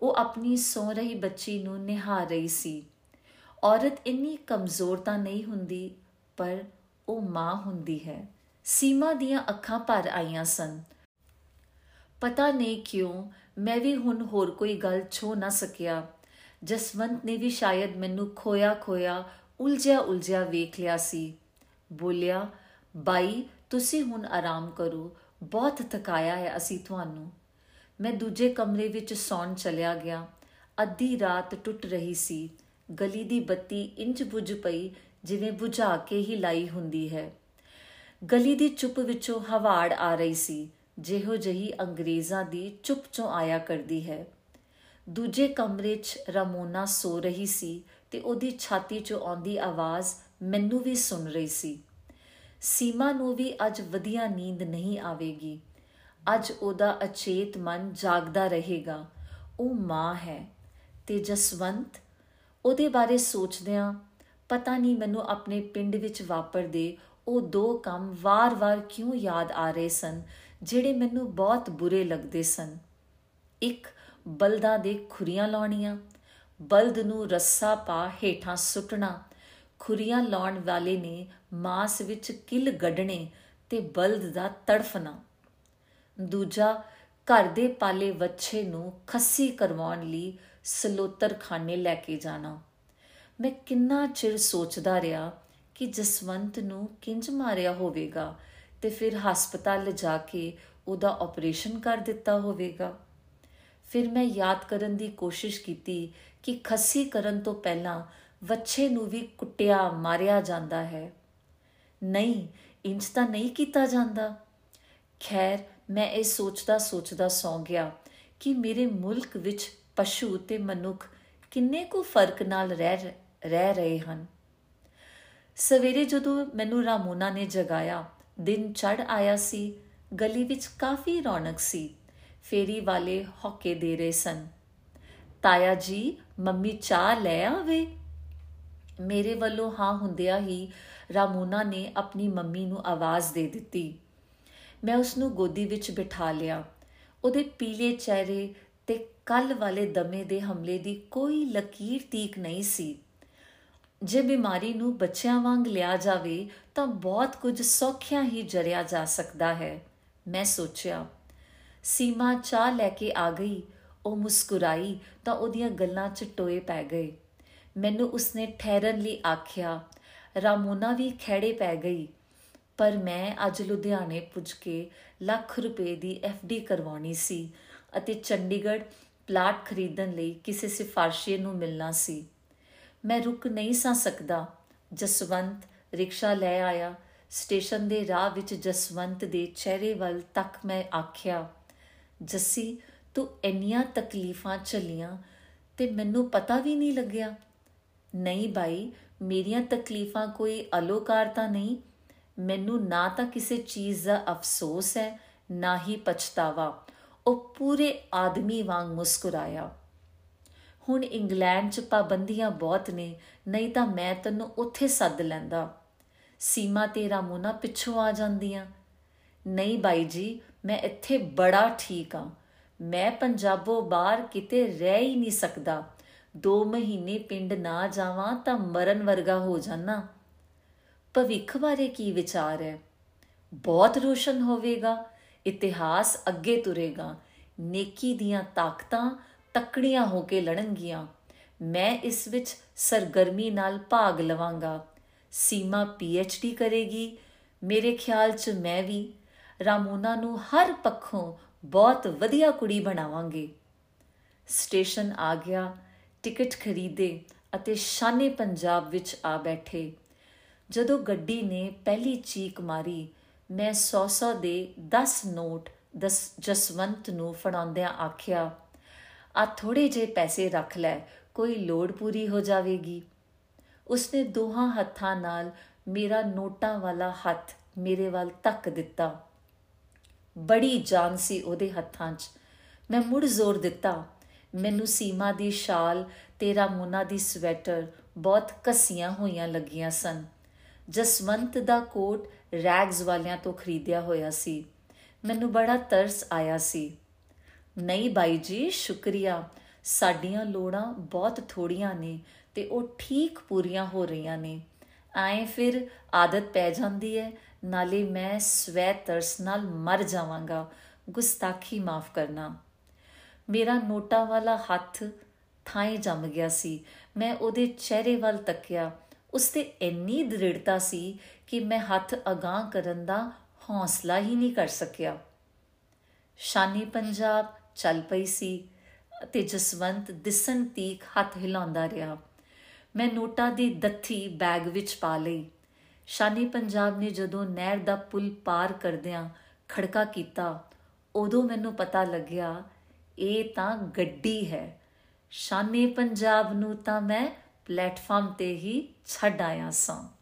ਉਹ ਆਪਣੀ ਸੌ ਰਹੀ ਬੱਚੀ ਨੂੰ ਨਿਹਾਰ ਰਹੀ ਸੀ। ਔਰਤ ਇੰਨੀ ਕਮਜ਼ੋਰ ਤਾਂ ਨਹੀਂ ਹੁੰਦੀ, ਪਰ ਉਹ ਮਾਂ ਹੁੰਦੀ ਹੈ। ਸੀਮਾ ਦੀਆਂ ਅੱਖਾਂ ਭਰ ਆਈਆਂ ਸਨ। ਪਤਾ ਨਹੀਂ ਕਿਉਂ, ਮੈਂ ਵੀ ਹੁਣ ਹੋਰ ਕੋਈ ਗੱਲ ਛੋ ਨਾ ਸਕਿਆ। ਜਸਵੰਤ ਨੇ ਵੀ ਸ਼ਾਇਦ ਮੈਨੂੰ ਖੋਇਆ ਖੋਇਆ ਉਲਝਿਆ ਉਲਝਿਆ ਵੇਖ ਲਿਆ ਸੀ। ਬੋਲਿਆ, ਬਾਈ, ਤੁਸੀਂ ਹੁਣ ਆਰਾਮ ਕਰੋ। ਬਹੁਤ ਥਕਾਇਆ ਹੈ ਅਸੀਂ ਤੁਹਾਨੂੰ। ਮੈਂ ਦੂਜੇ ਕਮਰੇ ਵਿੱਚ ਸੌਣ ਚਲਿਆ ਗਿਆ। ਅੱਧੀ ਰਾਤ ਟੁੱਟ ਰਹੀ ਸੀ। ਗਲੀ ਦੀ ਬੱਤੀ ਇੰਜ ਬੁਝ ਪਈ ਜਿਵੇਂ ਬੁਝਾ ਕੇ ਹੀ ਲਾਈ ਹੁੰਦੀ ਹੈ। ਗਲੀ ਦੀ ਚੁੱਪ ਵਿੱਚੋਂ ਹਵਾੜ ਆ ਰਹੀ ਸੀ। ਜਿਹੋ ਜਹੀ ਅੰਗਰੇਜ਼ਾਂ ਦੀ ਚੁੱਪ ਚੋਂ ਆਇਆ ਕਰਦੀ ਹੈ। ਦੂਜੇ ਕਮਰੇ 'ਚ ਰਮੋਨਾ ਸੋ ਰਹੀ ਸੀ ਤੇ ਉਹਦੀ ਛਾਤੀ 'ਚੋਂ ਆਉਂਦੀ ਆਵਾਜ਼ ਮੈਨੂੰ ਵੀ ਸੁਣ ਰਹੀ ਸੀ। ਸੀਮਾ ਨੂੰ ਵੀ ਅੱਜ ਵਧੀਆ ਨੀਂਦ ਨਹੀਂ ਆਵੇਗੀ। ਅੱਜ ਉਹਦਾ ਅਚੇਤ ਮਨ ਜਾਗਦਾ ਰਹੇਗਾ। ਉਹ ਮਾਂ ਹੈ ਤੇ ਜਸਵੰਤ ਉਹਦੇ ਬਾਰੇ ਸੋਚਦਿਆਂ ਪਤਾ ਨਹੀਂ ਮੈਨੂੰ ਆਪਣੇ ਪਿੰਡ ਵਿੱਚ ਵਾਪਰਦੇ ਉਹ ਦੋ ਕੰਮ ਵਾਰ-ਵਾਰ ਕਿਉਂ ਯਾਦ ਆ ਰਹੇ ਸਨ, ਜਿਹੜੇ ਮੈਨੂੰ ਬਹੁਤ ਬੁਰੇ ਲੱਗਦੇ ਸਨ। ਇੱਕ, ਬਲਦਾਂ ਦੇ ਖੁਰੀਆਂ ਲਾਉਣੀਆਂ। ਬਲਦ ਨੂੰ ਰੱਸਾ ਪਾ ਹੇਠਾਂ ਸੁੱਟਣਾ। ਖੁਰੀਆਂ ਲਾਉਣ ਵਾਲੇ ਨੇ ਮਾਸ ਵਿੱਚ ਕਿਲ ਗੱਡਣੇ ਤੇ ਬਲਦ ਦਾ ਤੜਫਣਾ। ਦੂਜਾ, ਘਰ ਦੇ ਪਾਲੇ ਵੱਛੇ ਨੂੰ ਖੱਸੀ ਕਰਵਾਉਣ ਲਈ ਸਲੋਤਰਖਾਨੇ ਲੈ ਕੇ ਜਾਣਾ। ਮੈਂ ਕਿੰਨਾ ਚਿਰ ਸੋਚਦਾ ਰਿਹਾ ਕਿ ਜਸਵੰਤ ਨੂੰ ਕਿੰਜ ਮਾਰਿਆ ਹੋਵੇਗਾ ਤੇ ਫਿਰ ਹਸਪਤਾਲ ਜਾ ਕੇ ਉਹਦਾ ਆਪਰੇਸ਼ਨ ਕਰ ਦਿੱਤਾ ਹੋਵੇਗਾ। ਫਿਰ ਮੈਂ ਯਾਦ ਕਰਨ ਦੀ ਕੋਸ਼ਿਸ਼ ਕੀਤੀ ਕਿ ਖੱਸੀ ਕਰਨ ਤੋਂ ਪਹਿਲਾਂ ਵੱਛੇ ਨੂੰ ਵੀ ਕੁੱਟਿਆ, ਮਾਰਿਆ ਜਾਂਦਾ ਹੈ। ਨਹੀਂ, ਇੰਜ ਤਾਂ ਨਹੀਂ ਕੀਤਾ ਜਾਂਦਾ। ਖੈਰ ਮੈਂ ਇਹ ਸੋਚਦਾ ਸੋਚਦਾ ਸੌ ਗਿਆ ਕਿ ਮੇਰੇ ਮੁਲਕ ਵਿੱਚ ਪਸ਼ੂ ਤੇ ਮਨੁੱਖ ਕਿੰਨੇ ਕੁ ਫ਼ਰਕ ਨਾਲ ਰਹਿ ਰਹਿ ਰਹੇ ਹਨ। ਸਵੇਰੇ ਜਦੋਂ ਮੈਨੂੰ ਰਾਮੋਨਾ ਨੇ ਜਗਾਇਆ, ਦਿਨ ਚੜ ਆਇਆ ਸੀ, ਗਲੀ ਵਿੱਚ ਕਾਫੀ ਰੌਣਕ ਸੀ। ਫੇਰੀ ਵਾਲੇ ਹੌਕੇ ਦੇ ਰਹੇ ਸਨ। ਤਾਇਆ ਜੀ, ਮੰਮੀ ਚਾਹ ਲੈ ਆਵੇ? ਮੇਰੇ ਵੱਲੋਂ ਹਾਂ ਹੁੰਦਿਆ ਹੀ ਰਾਮੋਨਾ ਨੇ ਆਪਣੀ ਮੰਮੀ ਨੂੰ ਆਵਾਜ਼ ਦੇ ਦਿੱਤੀ। ਮੈਂ ਉਸ ਨੂੰ ਗੋਦੀ ਵਿੱਚ ਬਿਠਾ ਲਿਆ। ਉਹਦੇ ਪੀਲੇ ਚਿਹਰੇ ਤੇ ਕੱਲ ਵਾਲੇ ਦਮੇ ਦੇ ਹਮਲੇ ਦੀ ਕੋਈ ਲਕੀਰ ਤੀਕ ਨਹੀਂ ਸੀ। ਜੇ ਬਿਮਾਰੀ ਨੂੰ ਬੱਚਿਆਂ ਵਾਂਗ ਲਿਆ ਜਾਵੇ, ਤਾਂ ਬਹੁਤ ਕੁਝ ਸੌਖਿਆਂ ਹੀ ਜਰਿਆ ਜਾ ਸਕਦਾ ਹੈ, ਮੈਂ ਸੋਚਿਆ। ਸੀਮਾ ਚਾਹ ਲੈ ਕੇ ਆ ਗਈ। ਉਹ ਮੁਸਕਰਾਈ ਤਾਂ ਉਹਦੀਆਂ ਗੱਲਾਂ 'ਚ ਟੋਏ ਪੈ ਗਏ। ਮੈਨੂੰ ਉਸਨੇ ਠਹਿਰਨ ਲਈ ਆਖਿਆ, ਰਾਮੋਨਾ ਵੀ ਖੜੇ ਪੈ ਗਈ। ਪਰ ਮੈਂ ਅੱਜ ਲੁਧਿਆਣੇ ਪੁੱਜ ਕੇ ਲੱਖ ਰੁਪਏ ਦੀ ਡੀ ਕਰਵਾਉਣੀ ਸੀ ਅਤੇ ਚੰਡੀਗੜ੍ਹ ਪਲਾਟ ਖਰੀਦਣ ਲਈ ਕਿਸੇ ਸਿਫਾਰਸ਼ੀ ਨੂੰ ਮਿਲਣਾ ਸੀ। ਮੈਂ ਰੁਕ ਨਹੀਂ ਸਾਂ ਸਕਦਾ। ਜਸਵੰਤ ਰਿਕਸ਼ਾ ਲੈ ਆਇਆ। ਸਟੇਸ਼ਨ ਦੇ ਰਾਹ ਵਿੱਚ ਜਸਵੰਤ ਦੇ ਚਿਹਰੇ ਵੱਲ ਤੱਕ ਮੈਂ ਆਖਿਆ, ਜੱਸੀ, ਤੂੰ ਇੰਨੀਆਂ ਤਕਲੀਫਾਂ ਚੱਲੀਆਂ ਤੇ ਮੈਨੂੰ ਪਤਾ ਵੀ ਨਹੀਂ ਲੱਗਿਆ। ਨਹੀਂ ਬਾਈ, ਮੇਰੀਆਂ ਤਕਲੀਫਾਂ ਕੋਈ ਅਲੋਕਾਰ ਤਾਂ ਨਹੀਂ? ਮੈਨੂੰ ਨਾ ਤਾਂ ਕਿਸੇ ਚੀਜ਼ ਦਾ ਅਫਸੋਸ ਹੈ, ਨਾ ਹੀ ਪਛਤਾਵਾ। ਉਹ ਪੂਰੇ ਆਦਮੀ ਵਾਂਗ ਮੁਸਕਰਾਇਆ। ਹੁਣ ਇੰਗਲੈਂਡ 'ਚ ਪਾਬੰਦੀਆਂ ਬਹੁਤ ਨੇ, ਨਹੀਂ ਤਾਂ ਮੈਂ ਤੈਨੂੰ ਉੱਥੇ ਸੱਦ ਲੈਂਦਾ। ਸੀਮਾ ਤੇ ਰਾਮੋਨਾ ਪਿੱਛੋਂ ਆ ਜਾਂਦੀਆਂ। ਨਹੀਂ ਬਾਈ ਜੀ, ਮੈਂ ਇੱਥੇ ਬੜਾ ਠੀਕ ਆ। ਮੈਂ ਪੰਜਾਬੋਂ ਬਾਹਰ ਕਿਤੇ ਰਹਿ ਹੀ ਨਹੀਂ ਸਕਦਾ। 2 ਮਹੀਨੇ ਪਿੰਡ ਨਾ ਜਾਵਾਂ ਤਾਂ ਮਰਨ ਵਰਗਾ ਹੋ ਜਾਣਾ ਭਵਿੱਖ ਬਾਰੇ ਕੀ ਵਿਚਾਰ ਹੈ? ਬਹੁਤ ਰੋਸ਼ਨ ਹੋਵੇਗਾ, ਇਤਿਹਾਸ ਅੱਗੇ ਤੁਰੇਗਾ। ਨੇਕੀ ਦੀਆਂ ਤਾਕਤਾਂ ਤਕੜੀਆਂ ਹੋ ਕੇ ਲੜਨਗੀਆਂ। ਮੈਂ ਇਸ ਵਿੱਚ ਸਰਗਰਮੀ ਨਾਲ ਭਾਗ ਲਵਾਂਗਾ। ਸੀਮਾ ਡੀ ਕਰੇਗੀ। ਮੇਰੇ ਖਿਆਲ 'ਚ ਮੈਂ ਵੀ ਰਾਮੋਨਾ ਨੂੰ ਹਰ ਪੱਖੋਂ ਬਹੁਤ ਵਧੀਆ ਕੁੜੀ ਬਣਾਵਾਂਗੇ। ਸਟੇਸ਼ਨ ਆ ਗਿਆ। ਟਿਕਟ ਖਰੀਦੇ ਅਤੇ ਸ਼ਾਨੇ ਪੰਜਾਬ ਵਿੱਚ ਆ ਬੈਠੇ। ਜਦੋਂ ਗੱਡੀ ਨੇ ਪਹਿਲੀ ਚੀਕ ਮਾਰੀ, ਮੈਂ 100-100 ਦੇ 10 ਨੋਟ ਜਸਵੰਤ ਨੂੰ ਫੜਾਉਂਦਿਆਂ ਆਖਿਆ, ਆ ਥੋੜੇ ਜੇ ਪੈਸੇ ਰੱਖ ਲੈ, ਕੋਈ ਲੋੜ ਪੂਰੀ ਹੋ ਜਾਵੇਗੀ। ਉਸਨੇ ਦੋਹਾਂ ਹੱਥਾਂ ਨਾਲ ਮੇਰਾ ਨੋਟਾਂ ਵਾਲਾ ਹੱਥ ਮੇਰੇ ਵੱਲ ਤੱਕ ਦਿੱਤਾ। ਬੜੀ ਜਾਨ ਸੀ ਉਹਦੇ ਹੱਥਾਂ 'ਚ। ਮੈਂ ਮੁੜ ਜ਼ੋਰ ਦਿੱਤਾ, ਮੈਨੂੰ ਸੀਮਾ ਦੀ ਸ਼ਾਲ, ਤੇਰਾ ਮੋਨਾ ਦੀ ਸਵੈਟਰ ਬਹੁਤ ਕਸੀਆਂ ਹੋਈਆਂ ਲੱਗੀਆਂ ਸਨ। ਜਸਵੰਤ ਦਾ ਕੋਟ ਰੈਗਸ ਵਾਲਿਆਂ ਤੋਂ ਖਰੀਦਿਆ ਹੋਇਆ ਸੀ। ਮੈਨੂੰ ਬੜਾ ਤਰਸ ਆਇਆ ਸੀ। ਨਹੀਂ ਬਾਈ ਜੀ, ਸ਼ੁਕਰੀਆ। ਸਾਡੀਆਂ ਲੋੜਾਂ ਬਹੁਤ ਥੋੜੀਆਂ ਨੇ ਤੇ ਉਹ ਠੀਕ ਪੂਰੀਆਂ ਹੋ ਰਹੀਆਂ ਨੇ। ਐ ਫਿਰ ਆਦਤ ਪੈ ਜਾਂਦੀ ਹੈ ਨਾਲੇ ਮੈਂ ਸਵੈ ਤਰਸ ਨਾਲ ਮਰ ਜਾਵਾਂਗਾ। ਗੁਸਤਾਖੀ ਮਾਫ ਕਰਨਾ। ਮੇਰਾ ਨੋਟਾ ਵਾਲਾ ਹੱਥ ਥਾਂ ਜੰਮ ਗਿਆ ਸੀ। ਮੈਂ ਉਹਦੇ ਚਿਹਰੇ ਵੱਲ ਤੱਕਿਆ। ਉਸ ਤੇ ਇੰਨੀ ਦ੍ਰਿੜਤਾ ਸੀ ਕਿ ਮੈਂ ਹੱਥ ਅਗਾਹ ਕਰਨ ਦਾ ਹੌਸਲਾ ਹੀ ਨਹੀਂ ਕਰ ਸਕਿਆ। ਸ਼ਾਨੀ ਪੰਜਾਬ ਚੱਲ ਪਈ ਸੀ ਤੇ ਜਸਵੰਤ ਦਿਸਣ ਤੀਕ ਹੱਥ ਹਿਲਾਉਂਦਾ ਰਿਹਾ। ਮੈਂ ਨੋਟਾਂ ਦੀ ਦੱਥੀ ਬੈਗ ਵਿੱਚ ਪਾ ਲਈ। ਸ਼ਾਨੀ ਪੰਜਾਬ ਨੇ ਜਦੋਂ ਨਹਿਰ ਦਾ ਪੁਲ ਪਾਰ ਕਰਦਿਆਂ ਖੜਕਾ ਕੀਤਾ, ਉਦੋਂ ਮੈਨੂੰ ਪਤਾ ਲੱਗਿਆ, ਇਹ ਤਾਂ ਗੱਡੀ ਹੈ। ਸ਼ਾਨੀ ਪੰਜਾਬ ਨੂੰ ਤਾਂ ਮੈਂ ਪਲੇਟਫਾਰਮ ਤੇ ਹੀ ਛੱਡ ਆਇਆ ਸਾਂ।